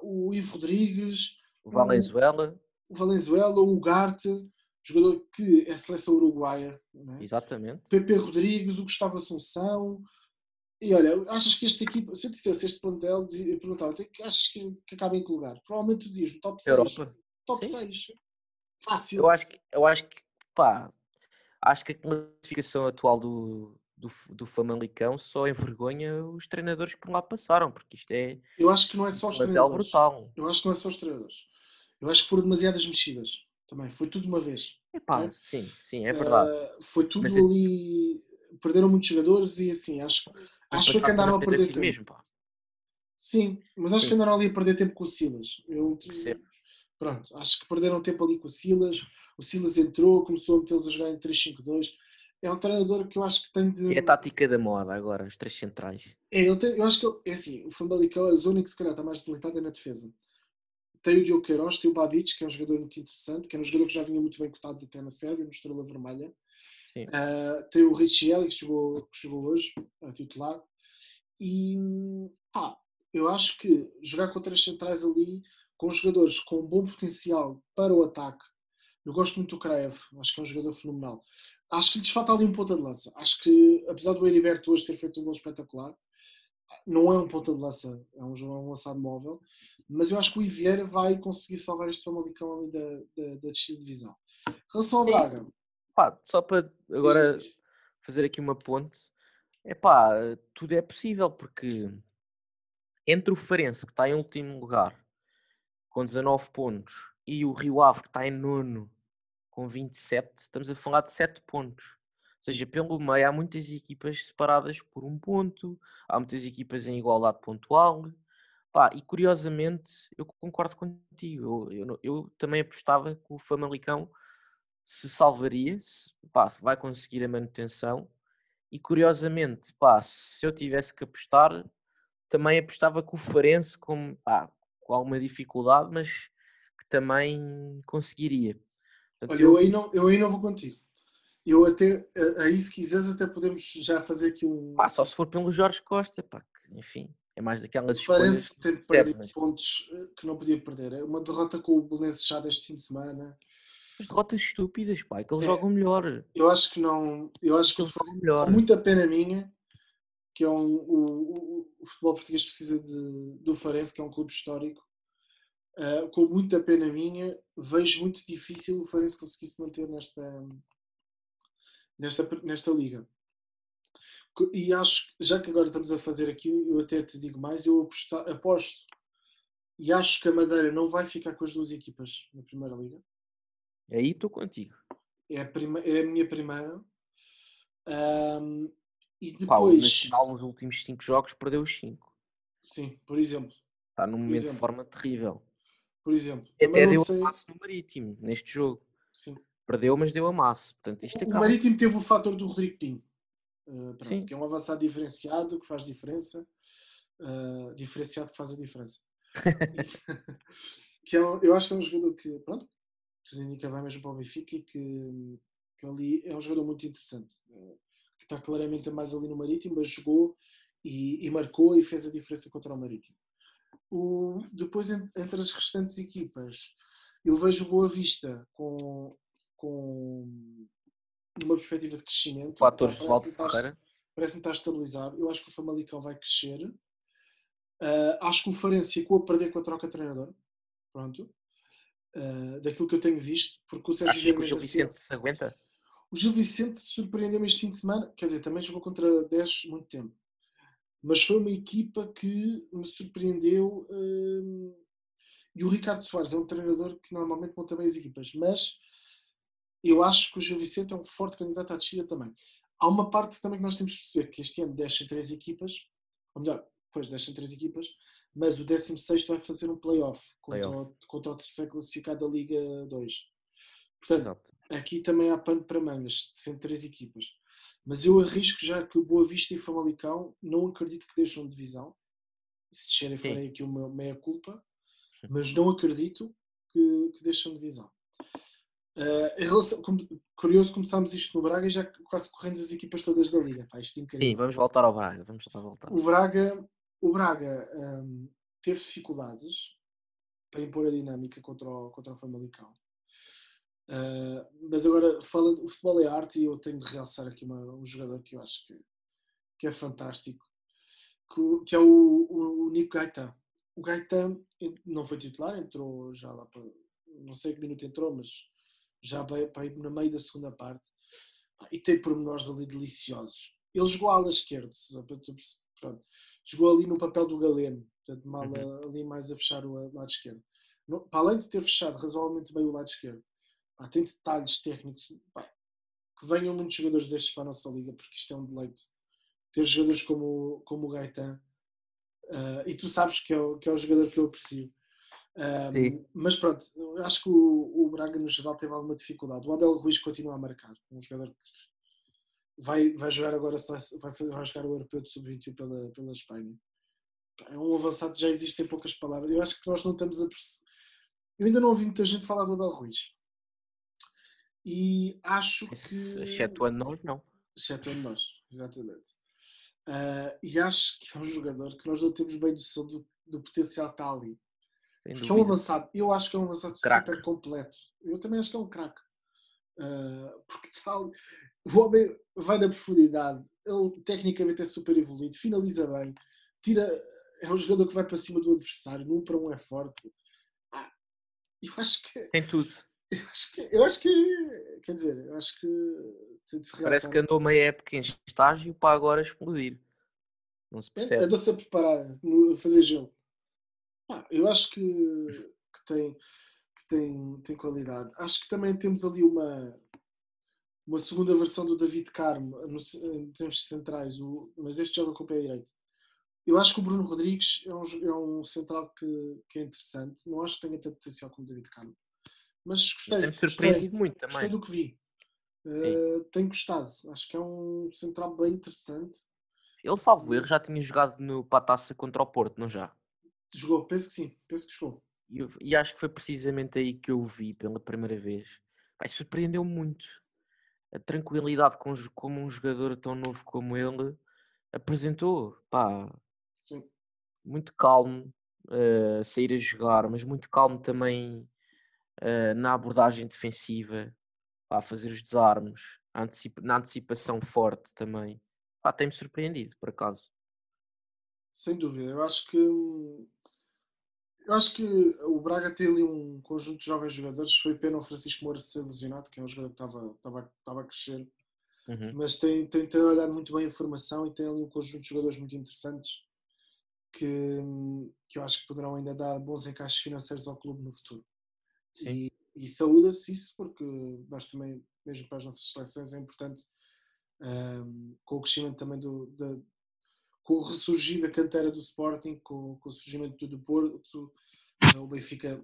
[SPEAKER 1] o Ivo Rodrigues,
[SPEAKER 2] o Valenzuela,
[SPEAKER 1] o, o Valenzuela, o Ugarte, jogador que é seleção uruguaia. É?
[SPEAKER 2] Exatamente.
[SPEAKER 1] Pepe Rodrigues, o Gustavo Assunção, e olha, achas que esta equipa, se eu dissesse este plantel, eu perguntava, achas que, que acaba em que lugar? Provavelmente tu dizias no top 6. Europa. Top Sim. 6. Fácil.
[SPEAKER 2] Eu acho que, eu acho que, pá, acho que a classificação atual do, do, do Famalicão só envergonha os treinadores que por lá passaram, porque isto é.
[SPEAKER 1] Eu acho que não é só os treinadores. Brutal. Eu acho que não é só os treinadores. Eu acho que foram demasiadas mexidas também. Foi tudo de uma vez.
[SPEAKER 2] Epá, é? Sim, sim, é verdade. Uh,
[SPEAKER 1] foi tudo Mas ali perderam muitos jogadores e assim, acho, acho que andaram a perder tempo. Mesmo, pá. Sim, mas acho Sim. que andaram ali a perder tempo com o Silas. Eu, pronto, acho que perderam tempo ali com o Silas. O Silas entrou, começou a metê-los a jogar em 3-5-2. É um treinador que eu acho que tem de.
[SPEAKER 2] E é a tática da moda agora, os três centrais.
[SPEAKER 1] É, ele tem, eu acho que ele, é assim, o Famalicão, a zona que se calhar está mais debilitada é na defesa. Tem o Diogo Queiroz, tem o Babic, que é um jogador muito interessante, que é um jogador que já vinha muito bem cotado até na Sérvia, no Estrela Vermelha. Uh, tem o Richie que jogou, que jogou hoje, a titular. E pá, eu acho que jogar com três centrais ali, com jogadores com bom potencial para o ataque, eu gosto muito do Kraev, acho que é um jogador fenomenal. Acho que lhes falta ali um ponta de lança. Acho que, apesar do Heriberto hoje ter feito um gol espetacular, não é um ponta de lança, é um, é um lançado móvel, mas eu acho que o Ivieira vai conseguir salvar este Famalicão ali da, da, da descida de divisão. Em relação ao Braga,
[SPEAKER 2] Pá, só para agora fazer aqui uma ponte, é pá, tudo é possível porque entre o Farense que está em último lugar com 19 pontos e o Rio Ave que está em nono com 27, estamos a falar de 7 pontos. Ou seja, pelo meio há muitas equipas separadas por um ponto, há muitas equipas em igualdade pontual. Pá, e curiosamente, eu concordo contigo. Eu, eu, eu também apostava que o Famalicão se salvaria, se, pá, vai conseguir a manutenção. E curiosamente, pá, se eu tivesse que apostar, também apostava que o Farense, com, pá, com alguma dificuldade, mas que também conseguiria.
[SPEAKER 1] Portanto, Olha, eu... eu... aí não, eu aí não vou contigo. Eu até, aí se quiseres, até podemos já fazer aqui um.
[SPEAKER 2] Ah, só se for pelo Jorge Costa, pá, que, enfim, é mais daquelas
[SPEAKER 1] escolhas. Parece ter perdido mas... pontos eh, que não podia perder. É uma derrota com o Belenenses já deste fim de semana.
[SPEAKER 2] As derrotas estúpidas, pá, que eles é, jogam melhor.
[SPEAKER 1] Eu acho que não. Eu acho que, eles jogam melhor. Com muita pena minha, que é um, o, o, o futebol português precisa de, do Farense, que é um clube histórico. Uh, com muita pena minha, vejo muito difícil o Farense conseguir se manter nesta, nesta, nesta liga. E acho, já que agora estamos a fazer aqui, eu até te digo mais, eu aposto, aposto e acho que a Madeira não vai ficar com as duas equipas na Primeira Liga.
[SPEAKER 2] Aí estou contigo.
[SPEAKER 1] É a, prima, é a minha primeira. Um,
[SPEAKER 2] e depois. Pá, o Nacional nos últimos 5 jogos perdeu os 5.
[SPEAKER 1] Sim, por exemplo.
[SPEAKER 2] Está num momento exemplo. de forma terrível.
[SPEAKER 1] Por exemplo.
[SPEAKER 2] Até deu sei... amasso no Marítimo neste jogo. Sim. Perdeu, mas deu amasso. Portanto, isto
[SPEAKER 1] o Marítimo teve o fator do Rodrigo Pinho. Uh, pronto, que é um avançado diferenciado que faz diferença. Uh, diferenciado que faz a diferença. que é um, eu acho que é um jogador que, pronto, tudo indica vai mesmo para o Benfica e que, que ali é um jogador muito interessante. Uh, que está claramente mais ali no Marítimo, mas jogou e, e marcou e fez a diferença contra o Marítimo. O, depois, entre as restantes equipas, eu vejo Boa Vista com, com uma perspectiva de crescimento.
[SPEAKER 2] Fator Josualdo Ferreira.
[SPEAKER 1] Parece-me estar a estabilizar. Eu acho que o Famalicão vai crescer. Uh, acho que o Farense ficou a perder com a troca de treinador. Pronto. Uh, daquilo que eu tenho visto. Porque o Sérgio
[SPEAKER 2] Achas que o Gil Vicente se aguenta?
[SPEAKER 1] O Gil Vicente surpreendeu-me este fim de semana. Quer dizer, também jogou contra 10 muito tempo mas foi uma equipa que me surpreendeu. Hum, e o Ricardo Soares é um treinador que normalmente monta bem as equipas, mas eu acho que o Gil Vicente é um forte candidato à descida também. Há uma parte também que nós temos de perceber que este ano descem três equipas, ou melhor, depois descem três equipas, mas o 16 vai fazer um playoff contra, play o, contra o terceiro classificado da Liga 2. Portanto, Exato. aqui também há pano para mangas, ser três equipas. Mas eu arrisco já que o Boa Vista e Famalicão não acredito que deixam divisão. Se descerem farei aqui uma meia culpa, mas não acredito que, que deixam divisão. Uh, em relação, curioso, começámos isto no Braga e já quase corremos as equipas todas da Liga. Pá, isto
[SPEAKER 2] é Sim, vamos voltar ao Braga. Vamos voltar.
[SPEAKER 1] O Braga, o Braga um, teve dificuldades para impor a dinâmica contra o, contra o Famalicão. Uh, mas agora, fala, o futebol é arte e eu tenho de realçar aqui uma, um jogador que eu acho que, que é fantástico, que, que é o, o, o, Nico Gaetan. O Gaetan não foi titular, entrou já lá para. Não sei que minuto entrou, mas já para ir na meio da segunda parte. E tem pormenores ali deliciosos. Ele jogou à ala esquerda, pronto. Jogou ali no papel do Galeno, portanto, mal uhum. ali mais a fechar o lado esquerdo. para além de ter fechado razoavelmente bem o lado esquerdo, Pá, tem detalhes técnicos. Pá, que venham muitos jogadores destes para a nossa liga, porque isto é um deleite. Ter jogadores como, como o Gaetan. Uh, e tu sabes que é, o, que é o jogador que eu aprecio. Um, mas pronto, acho que o, o, Braga no geral teve alguma dificuldade. O Abel Ruiz continua a marcar, um jogador que vai, vai jogar agora vai, vai jogar o Europeu de Sub-21 pela, pela Espanha. É um avançado que já existe em poucas palavras. Eu acho que nós não estamos a Eu ainda não ouvi muita gente falar do Abel Ruiz. E acho que.
[SPEAKER 2] Excetuando nós, não.
[SPEAKER 1] Excetuando nós, exatamente. Uh, e acho que é um jogador que nós não temos bem noção do, do potencial que está ali. Porque é um avançado, eu acho que é um avançado crack. super completo. Eu também acho que é um craque. Uh, porque tal, o homem vai na profundidade, ele tecnicamente é super evoluído, finaliza bem, tira, é um jogador que vai para cima do adversário, num para um é forte. Ah, eu acho que.
[SPEAKER 2] Tem tudo.
[SPEAKER 1] Eu acho que, eu acho que quer dizer, eu acho que
[SPEAKER 2] Parece que andou meia época em estágio para agora explodir. Não se percebe.
[SPEAKER 1] Andou-se a preparar, a fazer gelo. Ah, eu acho que, que, tem, que tem, tem qualidade. Acho que também temos ali uma, uma segunda versão do David Carmo no, em termos centrais, o, mas deste joga com o pé direito. Eu acho que o Bruno Rodrigues é um, é um central que, que é interessante. Não acho que tenha tanto potencial como o David Carmo. Mas gostei. Tem-me surpreendido gostei, muito também. Gostei do que vi. Uh, tenho gostado. Acho que é um central bem interessante.
[SPEAKER 2] Ele, salvo erro, já tinha jogado no Pataça contra o Porto, não já?
[SPEAKER 1] Jogou, penso que sim, penso que jogou.
[SPEAKER 2] E, e acho que foi precisamente aí que eu o vi pela primeira vez. Pai, surpreendeu muito. A tranquilidade com, como um jogador tão novo como ele apresentou. Pá,
[SPEAKER 1] Sim.
[SPEAKER 2] muito calmo a sair a jogar, mas muito calmo também eh, na abordagem defensiva, a fazer os desarmes, antecipa- na antecipação forte também. Pá, tem-me surpreendido, por acaso.
[SPEAKER 1] Sem dúvida. Eu acho que hum, eu acho que o Braga tem ali um conjunto de jovens jogadores. Foi pena o Francisco Moura ser lesionado, que é um jogador que estava, estava, estava a crescer.
[SPEAKER 2] Uhum.
[SPEAKER 1] Mas tem, tem trabalhado muito bem a formação e tem ali um conjunto de jogadores muito interessantes que, que eu acho que poderão ainda dar bons encaixes financeiros ao clube no futuro.
[SPEAKER 2] Sim.
[SPEAKER 1] E, e saúda-se isso porque nós também, mesmo para as nossas seleções, é importante hum, com o crescimento também do, da, com o ressurgir da cantera do Sporting, com, com o surgimento do Porto, eh, o Benfica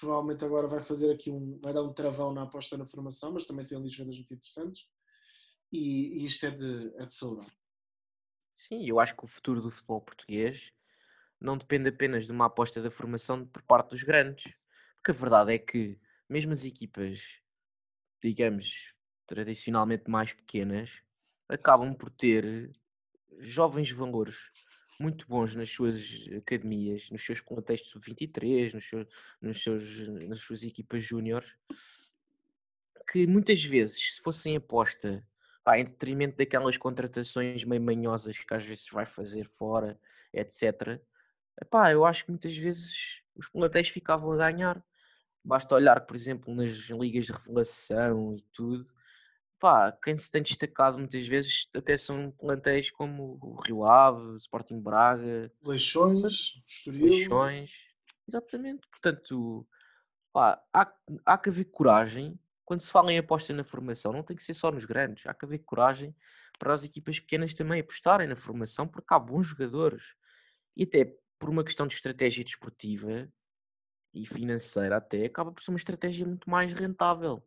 [SPEAKER 1] provavelmente agora vai fazer aqui um, vai dar um travão na aposta na formação, mas também tem ali jogadores muito interessantes e, e isto é de, é de saudar.
[SPEAKER 2] Sim, eu acho que o futuro do futebol português não depende apenas de uma aposta da formação por parte dos grandes. Porque a verdade é que, mesmo as equipas, digamos, tradicionalmente mais pequenas, acabam por ter jovens valores muito bons nas suas academias, nos seus de sub-23, nos seus, nos seus, nas suas equipas júniores, que muitas vezes, se fossem aposta pá, em detrimento daquelas contratações meio manhosas que às vezes vai fazer fora, etc. Epá, eu acho que muitas vezes os plantéis ficavam a ganhar. Basta olhar, por exemplo, nas ligas de revelação e tudo. Pá, quem se tem destacado muitas vezes até são plantéis como o Rio Ave, Sporting Braga,
[SPEAKER 1] Leixões, Estoril,
[SPEAKER 2] Leixões. Exatamente. Portanto, pá, há, há que haver coragem. Quando se fala em aposta na formação, não tem que ser só nos grandes. Há que haver coragem para as equipas pequenas também apostarem na formação, porque há bons jogadores. E até por uma questão de estratégia desportiva e financeira, até acaba por ser uma estratégia muito mais rentável.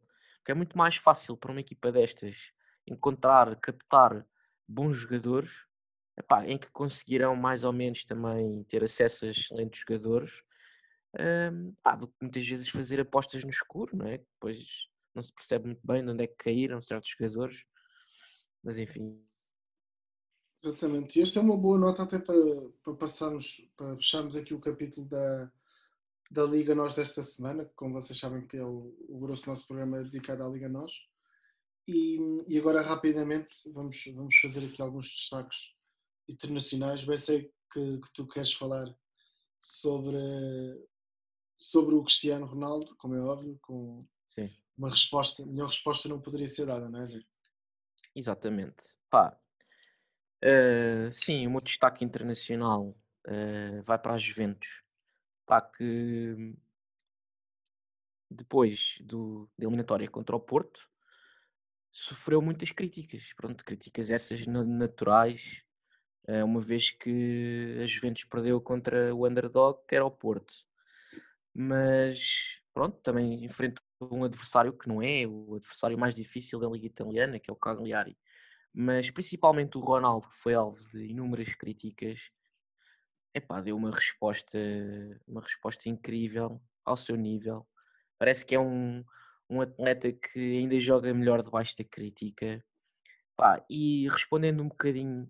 [SPEAKER 2] Porque é muito mais fácil para uma equipa destas encontrar, captar bons jogadores epá, em que conseguirão mais ou menos também ter acesso a excelentes jogadores hum, do que muitas vezes fazer apostas no escuro, não é? Depois não se percebe muito bem de onde é que caíram certos jogadores, mas enfim.
[SPEAKER 1] Exatamente. E esta é uma boa nota até para, para passarmos, para fecharmos aqui o capítulo da, da Liga Nós desta semana, que como vocês sabem que é o, o grosso do nosso programa dedicado à Liga Nós. E, e agora rapidamente vamos, vamos fazer aqui alguns destaques internacionais. Bem sei que, que tu queres falar sobre, sobre o Cristiano Ronaldo, como é óbvio, com
[SPEAKER 2] Sim.
[SPEAKER 1] uma resposta, melhor resposta não poderia ser dada, não é Zé?
[SPEAKER 2] Exatamente. Pá, eh, sim, o meu destaque internacional eh, vai para a Juventus. Pá, que depois do, da eliminatória contra o Porto sofreu muitas críticas. Pronto, críticas essas na- naturais, eh, uma vez que a Juventus perdeu contra o underdog, que era o Porto. Mas pronto, também enfrentou um adversário que não é o adversário mais difícil da Liga Italiana, que é o Cagliari. Mas principalmente o Ronaldo, que foi alvo de inúmeras críticas, epá, deu uma resposta, uma resposta incrível ao seu nível. Parece que é um, um atleta que ainda joga melhor debaixo da crítica. Pá, e respondendo um bocadinho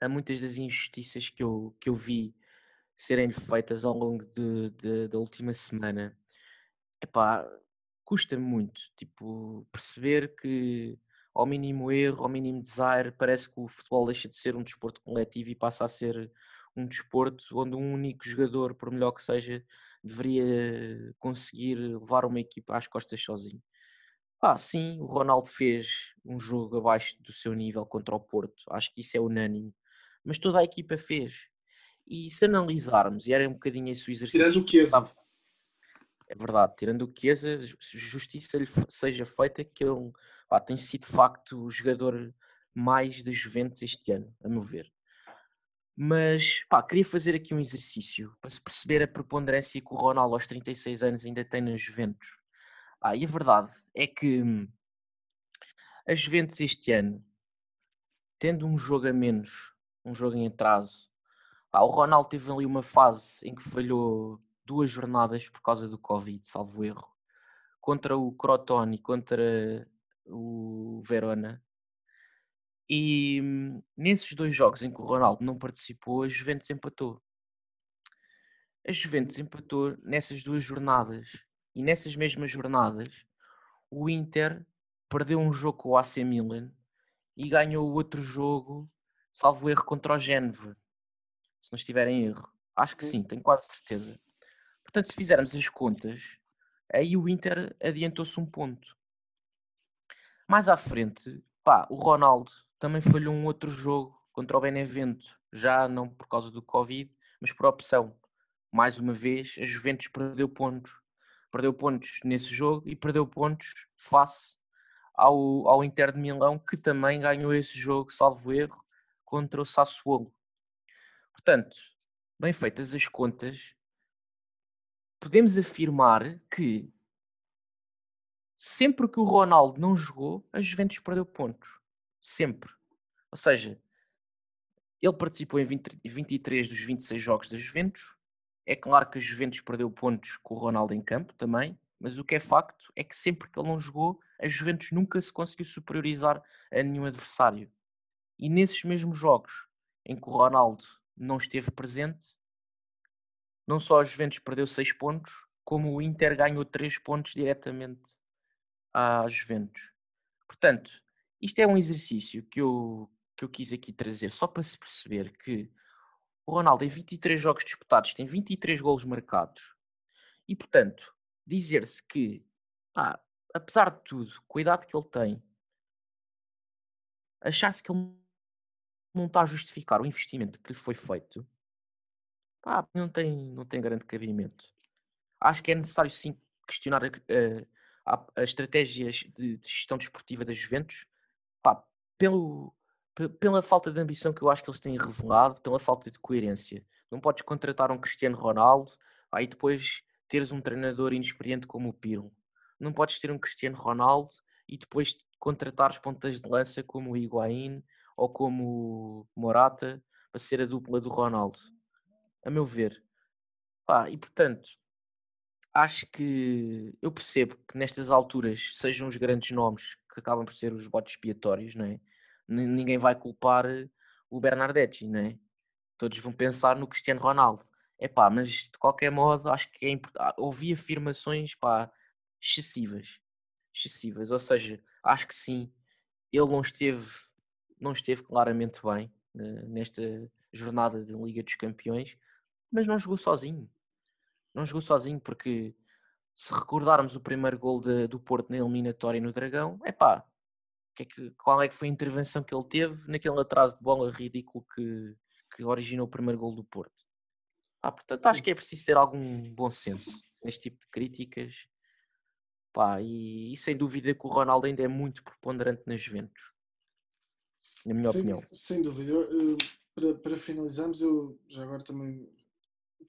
[SPEAKER 2] a muitas das injustiças que eu, que eu vi serem feitas ao longo de, de- da última semana, epá, custa-me muito, tipo, perceber que ao mínimo erro, ao mínimo desaire, parece que o futebol deixa de ser um desporto coletivo e passa a ser um desporto onde um único jogador, por melhor que seja, deveria conseguir levar uma equipa às costas sozinho. Ah, sim, o Ronaldo fez um jogo abaixo do seu nível contra o Porto, acho que isso é unânime, mas toda a equipa fez. E se analisarmos, e era um bocadinho esse o exercício.
[SPEAKER 1] Tirando o Chiesa.
[SPEAKER 2] É verdade, tirando o Chiesa, ju- justiça lhe seja feita que ele pá, tem sido de facto o jogador mais da Juventus este ano, a meu ver. Mas pá, queria fazer aqui um exercício para se perceber a preponderância que o Ronaldo aos 36 anos ainda tem na Juventus. Ah, e a verdade é que hum, a Juventus este ano tendo um jogo a menos, um jogo em atraso, pá, o Ronaldo teve ali uma fase em que falhou duas jornadas por causa do Covid, salvo erro, contra o Crotone e contra o Verona. E hum, nesses dois jogos em que o Ronaldo não participou, a Juventus empatou. A Juventus empatou nessas duas jornadas. E nessas mesmas jornadas, o Inter perdeu um jogo com o AC Milan e ganhou o outro jogo, salvo erro, contra o Génova. Se não estiver em erro. Acho que sim, tenho quase certeza. Portanto, se fizermos as contas, aí o Inter adiantou-se um ponto. Mais à frente, pá, o Ronaldo também falhou um outro jogo contra o Benevento, já não por causa do Covid, mas por opção. Mais uma vez, a Juventus perdeu pontos. Perdeu pontos nesse jogo e perdeu pontos face ao, ao Inter de Milão, que também ganhou esse jogo, salvo erro, contra o Sassuolo. Portanto, bem feitas as contas, podemos afirmar que sempre que o Ronaldo não jogou, a Juventus perdeu pontos. Sempre. Ou seja, ele participou em 20, 23 dos 26 jogos da Juventus. É claro que a Juventus perdeu pontos com o Ronaldo em campo também, mas o que é facto é que sempre que ele não jogou, a Juventus nunca se conseguiu superiorizar a nenhum adversário. E nesses mesmos jogos em que o Ronaldo não esteve presente, não só a Juventus perdeu 6 pontos, como o Inter ganhou 3 pontos diretamente à Juventus. Portanto, isto é um exercício que eu, que eu quis aqui trazer só para se perceber que o Ronaldo em 23 jogos disputados tem 23 golos marcados e, portanto, dizer-se que, pá, apesar de tudo, cuidado que ele tem, achar-se que ele não está a justificar o investimento que lhe foi feito, pá, não tem, não tem grande cabimento. Acho que é necessário sim questionar as estratégias de, de, gestão desportiva das Juventus, pá, pelo, pela falta de ambição que eu acho que eles têm revelado, pela falta de coerência. Não podes contratar um Cristiano Ronaldo, aí depois teres um treinador inexperiente como o Pirlo. Não podes ter um Cristiano Ronaldo e depois contratares pontas de lança como o Higuaín ou como o Morata para ser a dupla do Ronaldo. A meu ver. E portanto, acho que eu percebo que nestas alturas sejam os grandes nomes que acabam por ser os botes expiatórios, não é? Ninguém vai culpar o Bernardetti, não é? Todos vão pensar no Cristiano Ronaldo. É pá, mas de qualquer modo acho que é importante. Ouvi afirmações pá, excessivas. Excessivas. Ou seja, acho que sim, ele não esteve, não esteve claramente bem uh, nesta jornada de Liga dos Campeões, mas não jogou sozinho. Não jogou sozinho porque se recordarmos o primeiro gol de, do Porto na eliminatória no Dragão, é pá, que é que, qual é que foi a intervenção que ele teve naquele atraso de bola ridículo que, que originou o primeiro gol do Porto? Ah, portanto, acho que é preciso ter algum bom senso neste tipo de críticas. Pá, e, e, sem dúvida que o Ronaldo ainda é muito preponderante nas Juventus. Na minha
[SPEAKER 1] sem,
[SPEAKER 2] opinião.
[SPEAKER 1] Sem dúvida. Eu, eu, para, para finalizarmos, eu já agora também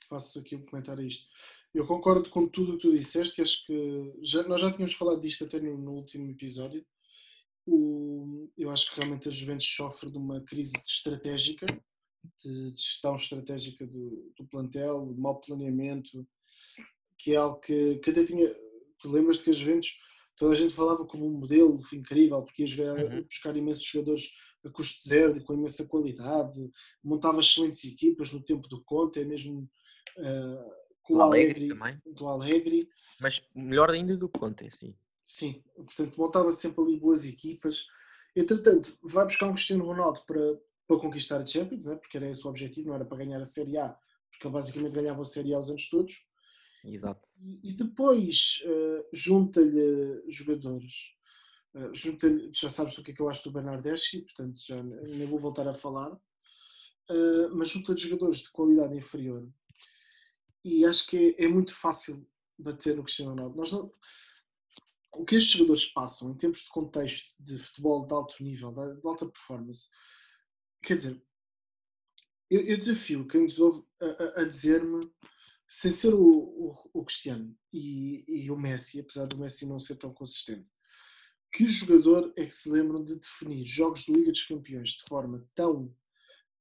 [SPEAKER 1] faço aqui um comentário a isto. Eu concordo com tudo o que tu disseste, acho que já, nós já tínhamos falado disto até no, no último episódio. O, eu acho que realmente a Juventus sofre de uma crise estratégica de, de gestão estratégica do, do, plantel, de mau planeamento, que é algo que, que até tinha. Tu lembras-te que as Juventus, toda a gente falava como um modelo incrível, porque ia jogar, uhum. buscar imensos jogadores a custo zero, com imensa qualidade, montava excelentes equipas no tempo do Conte, é mesmo uh, com o Alegre, também. do Alegre.
[SPEAKER 2] Mas melhor ainda do Conte, sim.
[SPEAKER 1] Sim, portanto montava sempre ali boas equipas. Entretanto, vai buscar um Cristiano Ronaldo para, para conquistar a Champions, né? porque era esse o objetivo, não era para ganhar a Série A, porque ele basicamente ganhava a Série A os anos todos.
[SPEAKER 2] Exato.
[SPEAKER 1] E, e depois uh, junta-lhe jogadores. Uh, junta já sabes o que é que eu acho do Bernardeschi, portanto já nem vou voltar a falar. Uh, mas junta-lhe jogadores de qualidade inferior. E acho que é, muito fácil bater no Cristiano Ronaldo. Nós não, o que estes jogadores passam em termos de contexto de futebol de alto nível, de, de alta performance, Quer dizer, eu, eu desafio quem nos ouve a, a, a dizer-me, sem ser o, o, o Cristiano e, e, o Messi, apesar do Messi não ser tão consistente, que jogador é que se lembram de definir jogos de Liga dos Campeões de forma tão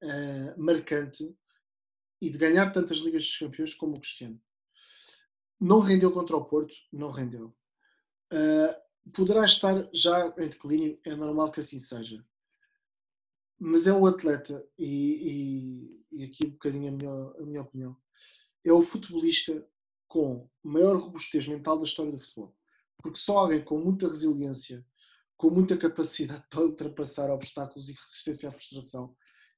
[SPEAKER 1] uh, marcante e de ganhar tantas Ligas dos Campeões como o Cristiano? Não rendeu contra o Porto, não rendeu. Uh, poderá estar já em declínio, é normal que assim seja. Mas é o atleta, e, e, e aqui um bocadinho a minha, a minha opinião, é o futebolista com maior robustez mental da história do futebol. Porque só alguém com muita resiliência, com muita capacidade para ultrapassar obstáculos e resistência à frustração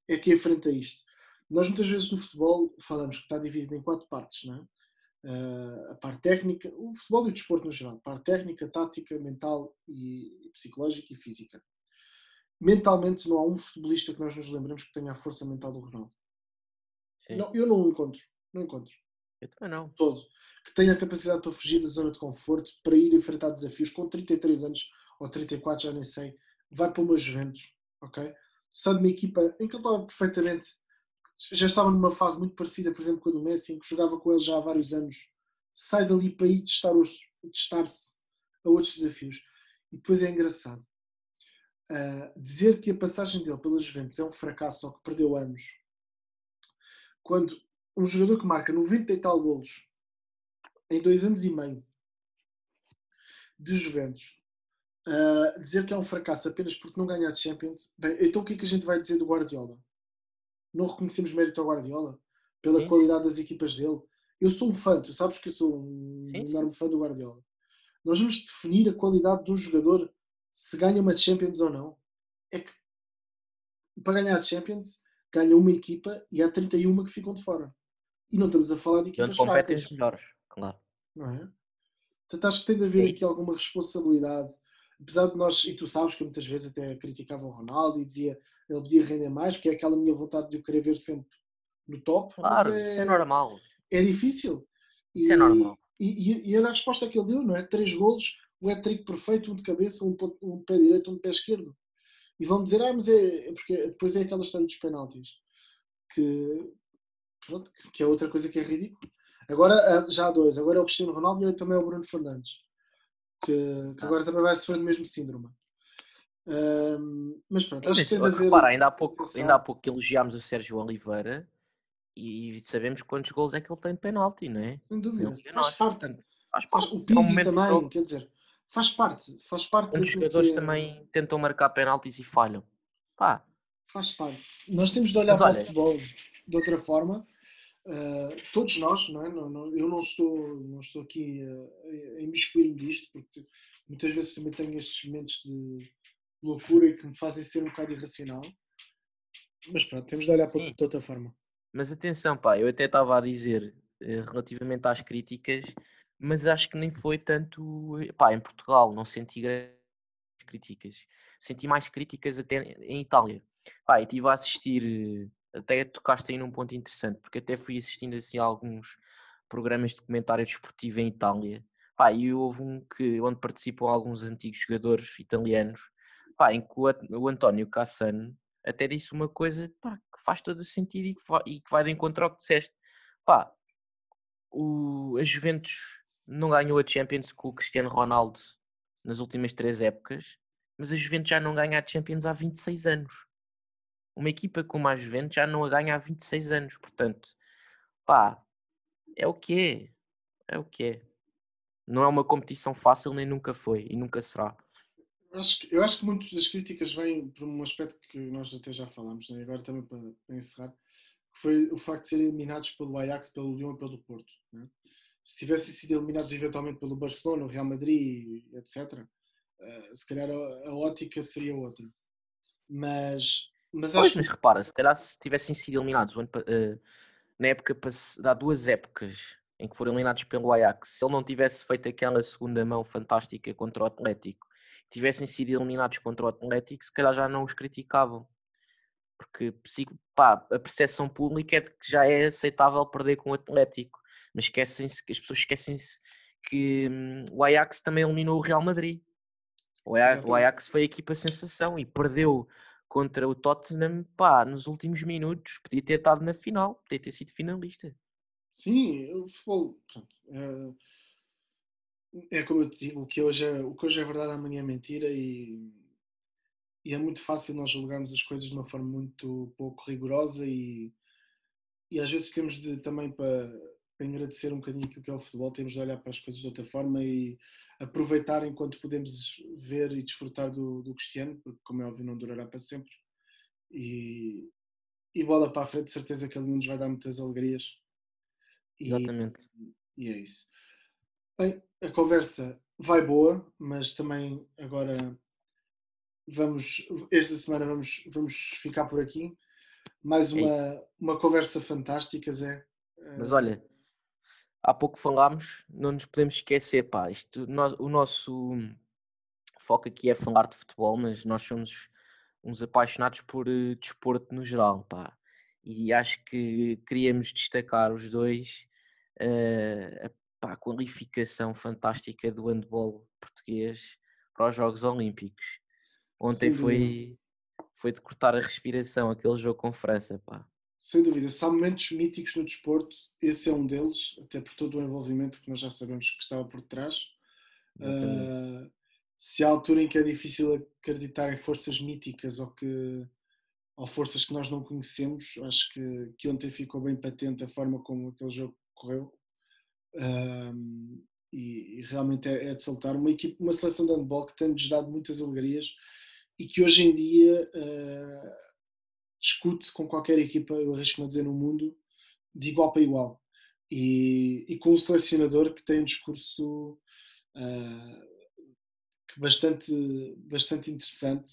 [SPEAKER 1] é que enfrenta isto. Nós muitas vezes no futebol falamos que está dividido em quatro partes, não é? Uh, a parte técnica, o futebol e o desporto no geral, a parte técnica, tática, mental e psicológica e física. Mentalmente não há um futebolista que nós nos lembremos que tenha a força mental do Ronaldo. Não, eu não encontro, não encontro.
[SPEAKER 2] Eu também não.
[SPEAKER 1] Todo. Que tenha a capacidade para fugir da zona de conforto, para ir enfrentar desafios com 33 anos ou 34, já nem sei. Vai para uma Juventus, ok? Sai de uma equipa em que ele estava perfeitamente. Já estava numa fase muito parecida, por exemplo, com a do Messi, em que jogava com ele já há vários anos. Sai dali para ir testar-se a outros desafios. E depois é engraçado. Uh, dizer que a passagem dele pelas Juventus é um fracasso ou que perdeu anos, quando um jogador que marca 90 e tal golos em dois anos e meio de Juventus uh, dizer que é um fracasso apenas porque não ganha a Champions, bem, então o que é que a gente vai dizer do Guardiola? Não reconhecemos mérito ao Guardiola pela sim. qualidade das equipas dele. Eu sou um fã, tu sabes que eu sou um sim, enorme fã do Guardiola. Nós vamos definir a qualidade de um jogador se ganha uma Champions ou não. É que para ganhar a Champions ganha uma equipa e há 31 que ficam de fora. E não estamos a falar de equipas
[SPEAKER 2] competem os melhores, claro.
[SPEAKER 1] Não é? Portanto, acho que tem de haver é aqui alguma responsabilidade. Apesar de nós, e tu sabes que muitas vezes até criticava o Ronaldo e dizia ele podia render mais, porque é aquela minha vontade de o querer ver sempre no top.
[SPEAKER 2] Claro, é, isso é normal.
[SPEAKER 1] É difícil.
[SPEAKER 2] E, isso é normal.
[SPEAKER 1] E, e, e a resposta que ele deu, não é? Três golos, um hat-trick perfeito, um de cabeça, um, um pé direito, um de pé esquerdo. E vão dizer, ah, mas é, é porque depois é aquela história dos penaltis. Que Pronto, que é outra coisa que é ridículo. Agora ah, já há dois, agora é o Cristiano Ronaldo e também é o Bruno Fernandes, que, que agora também vai sofrer do mesmo síndrome. Um, mas pronto, acho que tem de haver.
[SPEAKER 2] Repara, ainda há pouco, ainda há pouco elogiámos o Sérgio Oliveira e sabemos quantos gols é que ele tem de penalti, não é?
[SPEAKER 1] Sem dúvida, faz parte. Faz parte. O Pizzi é um também, quer dizer, faz parte. Faz parte
[SPEAKER 2] Os jogadores que... também tentam marcar penaltis e falham. Pá.
[SPEAKER 1] Faz parte. Nós temos de olhar mas, para olha, o futebol de outra forma Uh, todos nós, não é? Não, não, eu não estou, não estou aqui a, a imiscuir-me disto, porque muitas vezes também tenho estes momentos de loucura e que me fazem ser um bocado irracional. Mas pronto, temos de olhar para de outra forma.
[SPEAKER 2] Mas atenção, pá, eu até estava a dizer eh, relativamente às críticas, mas acho que nem foi tanto. Pá, em Portugal não senti críticas, senti mais críticas até em Itália. Pá, eu estive a assistir até tocaste aí num ponto interessante, porque até fui assistindo assim a alguns programas de comentário desportivo em Itália. Pá, e houve um que, onde participam alguns antigos jogadores italianos, pá, em que o, o António Cassano até disse uma coisa pá, que faz todo o sentido e que, vai, e que vai de encontro ao que disseste. Pá, o, a Juventus não ganhou a Champions com o Cristiano Ronaldo nas últimas três épocas, mas a Juventus já não ganha a Champions há 26 anos uma equipa com mais Juventus já não a ganha há 26 anos, portanto, pá, é o que é, é o que é. Não é uma competição fácil, nem nunca foi e nunca será.
[SPEAKER 1] Acho eu acho que muitas das críticas vêm por um aspecto que nós até já falámos, né? agora também para, para, encerrar, que foi o facto de serem eliminados pelo Ajax, pelo Lyon e pelo Porto. Né? Se tivessem sido eliminados eventualmente pelo Barcelona, o Real Madrid, etc., uh, eh, se calhar a, a ótica seria outra. Mas
[SPEAKER 2] mas, pois, acho... mas repara, se calhar se tivessem sido eliminados ano, uh, na época, há duas épocas em que foram eliminados pelo Ajax, se ele não tivesse feito aquela segunda mão fantástica contra o Atlético, tivessem sido eliminados contra o Atlético, se calhar já não os criticavam. Porque pá, a percepção pública é de que já é aceitável perder com o Atlético. Mas esquecem-se, as pessoas esquecem-se que hum, o Ajax também eliminou o Real Madrid. O Ajax, o Ajax foi a equipa sensação e perdeu contra o Tottenham, pá, nos últimos minutos, podia ter estado na final, podia ter sido finalista.
[SPEAKER 1] Sim, o futebol, é, é como eu te digo, o que hoje é, o que hoje é verdade amanhã é mentira e, e é muito fácil nós julgarmos as coisas de uma forma muito pouco rigorosa e, e às vezes temos de também para, agradecer um bocadinho aquilo que é o futebol, temos de olhar para as coisas de outra forma e aproveitar enquanto podemos ver e desfrutar do, do Cristiano, porque como é óbvio não durará para sempre. E, e bola para a frente, certeza que ele nos vai dar muitas alegrias.
[SPEAKER 2] E, Exatamente.
[SPEAKER 1] E é isso. Bem, a conversa vai boa, mas também agora vamos, esta semana vamos, vamos ficar por aqui. Mais é uma, é uma conversa fantástica, Zé.
[SPEAKER 2] Mas olha, há pouco falámos, não nos podemos esquecer, pá, isto, nós, o nosso foco aqui é falar de futebol, mas nós somos uns apaixonados por uh, desporto no geral, pá. E acho que queríamos destacar os dois uh, a, pá, qualificação fantástica do handball português para os Jogos Olímpicos. Ontem foi, foi de cortar a respiração aquele jogo com França, pá.
[SPEAKER 1] Sem dúvida, se há momentos míticos no desporto, esse é um deles, até por todo o envolvimento que nós já sabemos que estava por trás. Uh, se há altura em que é difícil acreditar em forças míticas ou que ou forças que nós não conhecemos, acho que, que ontem ficou bem patente a forma como aquele jogo correu. Um, e, e, realmente é, é, de saltar uma equipe, uma seleção de handball que tem-nos dado muitas alegrias e que hoje em dia uh, discute com qualquer equipa, eu arrisco-me a dizer, no mundo, de igual para igual. E, e com um selecionador que tem um discurso uh, bastante, bastante interessante.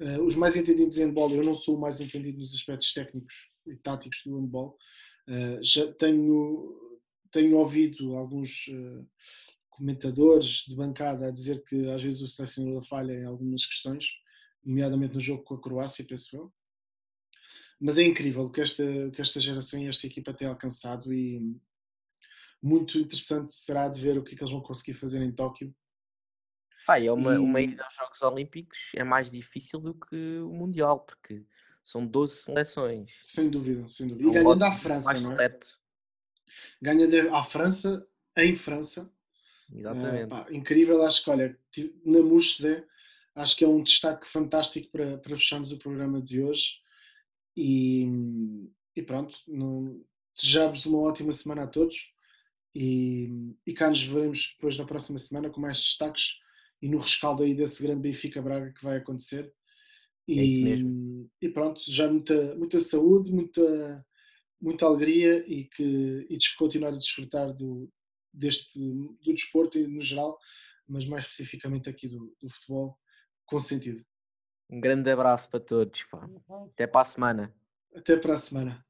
[SPEAKER 1] Uh, os mais entendidos em handball, eu não sou o mais entendido nos aspectos técnicos e táticos do handball. Uh, já tenho, tenho ouvido alguns comentadores de bancada a dizer que às vezes o selecionador falha em algumas questões, nomeadamente no jogo com a Croácia, penso eu. Mas é incrível o que esta, que esta geração e esta equipa tem alcançado e muito interessante será de ver o que, é que eles vão conseguir fazer em Tóquio
[SPEAKER 2] Pá, é uma, uma ida aos Jogos Olímpicos é mais difícil do que o Mundial, porque são 12 seleções.
[SPEAKER 1] Sem dúvida, sem dúvida. E é ganhando à França, não é? Seleto. Ganha à França, em França.
[SPEAKER 2] Exatamente. Uh, pá,
[SPEAKER 1] incrível, acho que, olha, na Zé, acho que é um destaque fantástico para, para fecharmos o programa de hoje. E, e pronto, desejar-vos uma ótima semana a todos. E, e cá nos veremos depois da próxima semana com mais destaques e no rescaldo aí desse grande Benfica Braga que vai acontecer.
[SPEAKER 2] E, é
[SPEAKER 1] e pronto, já muita, muita saúde, muita, muita alegria e que e de continuar a desfrutar do, deste, do desporto no geral, mas mais especificamente aqui do, do futebol com sentido.
[SPEAKER 2] Um grande abraço para todos. Pá. Até para a semana.
[SPEAKER 1] Até para a semana.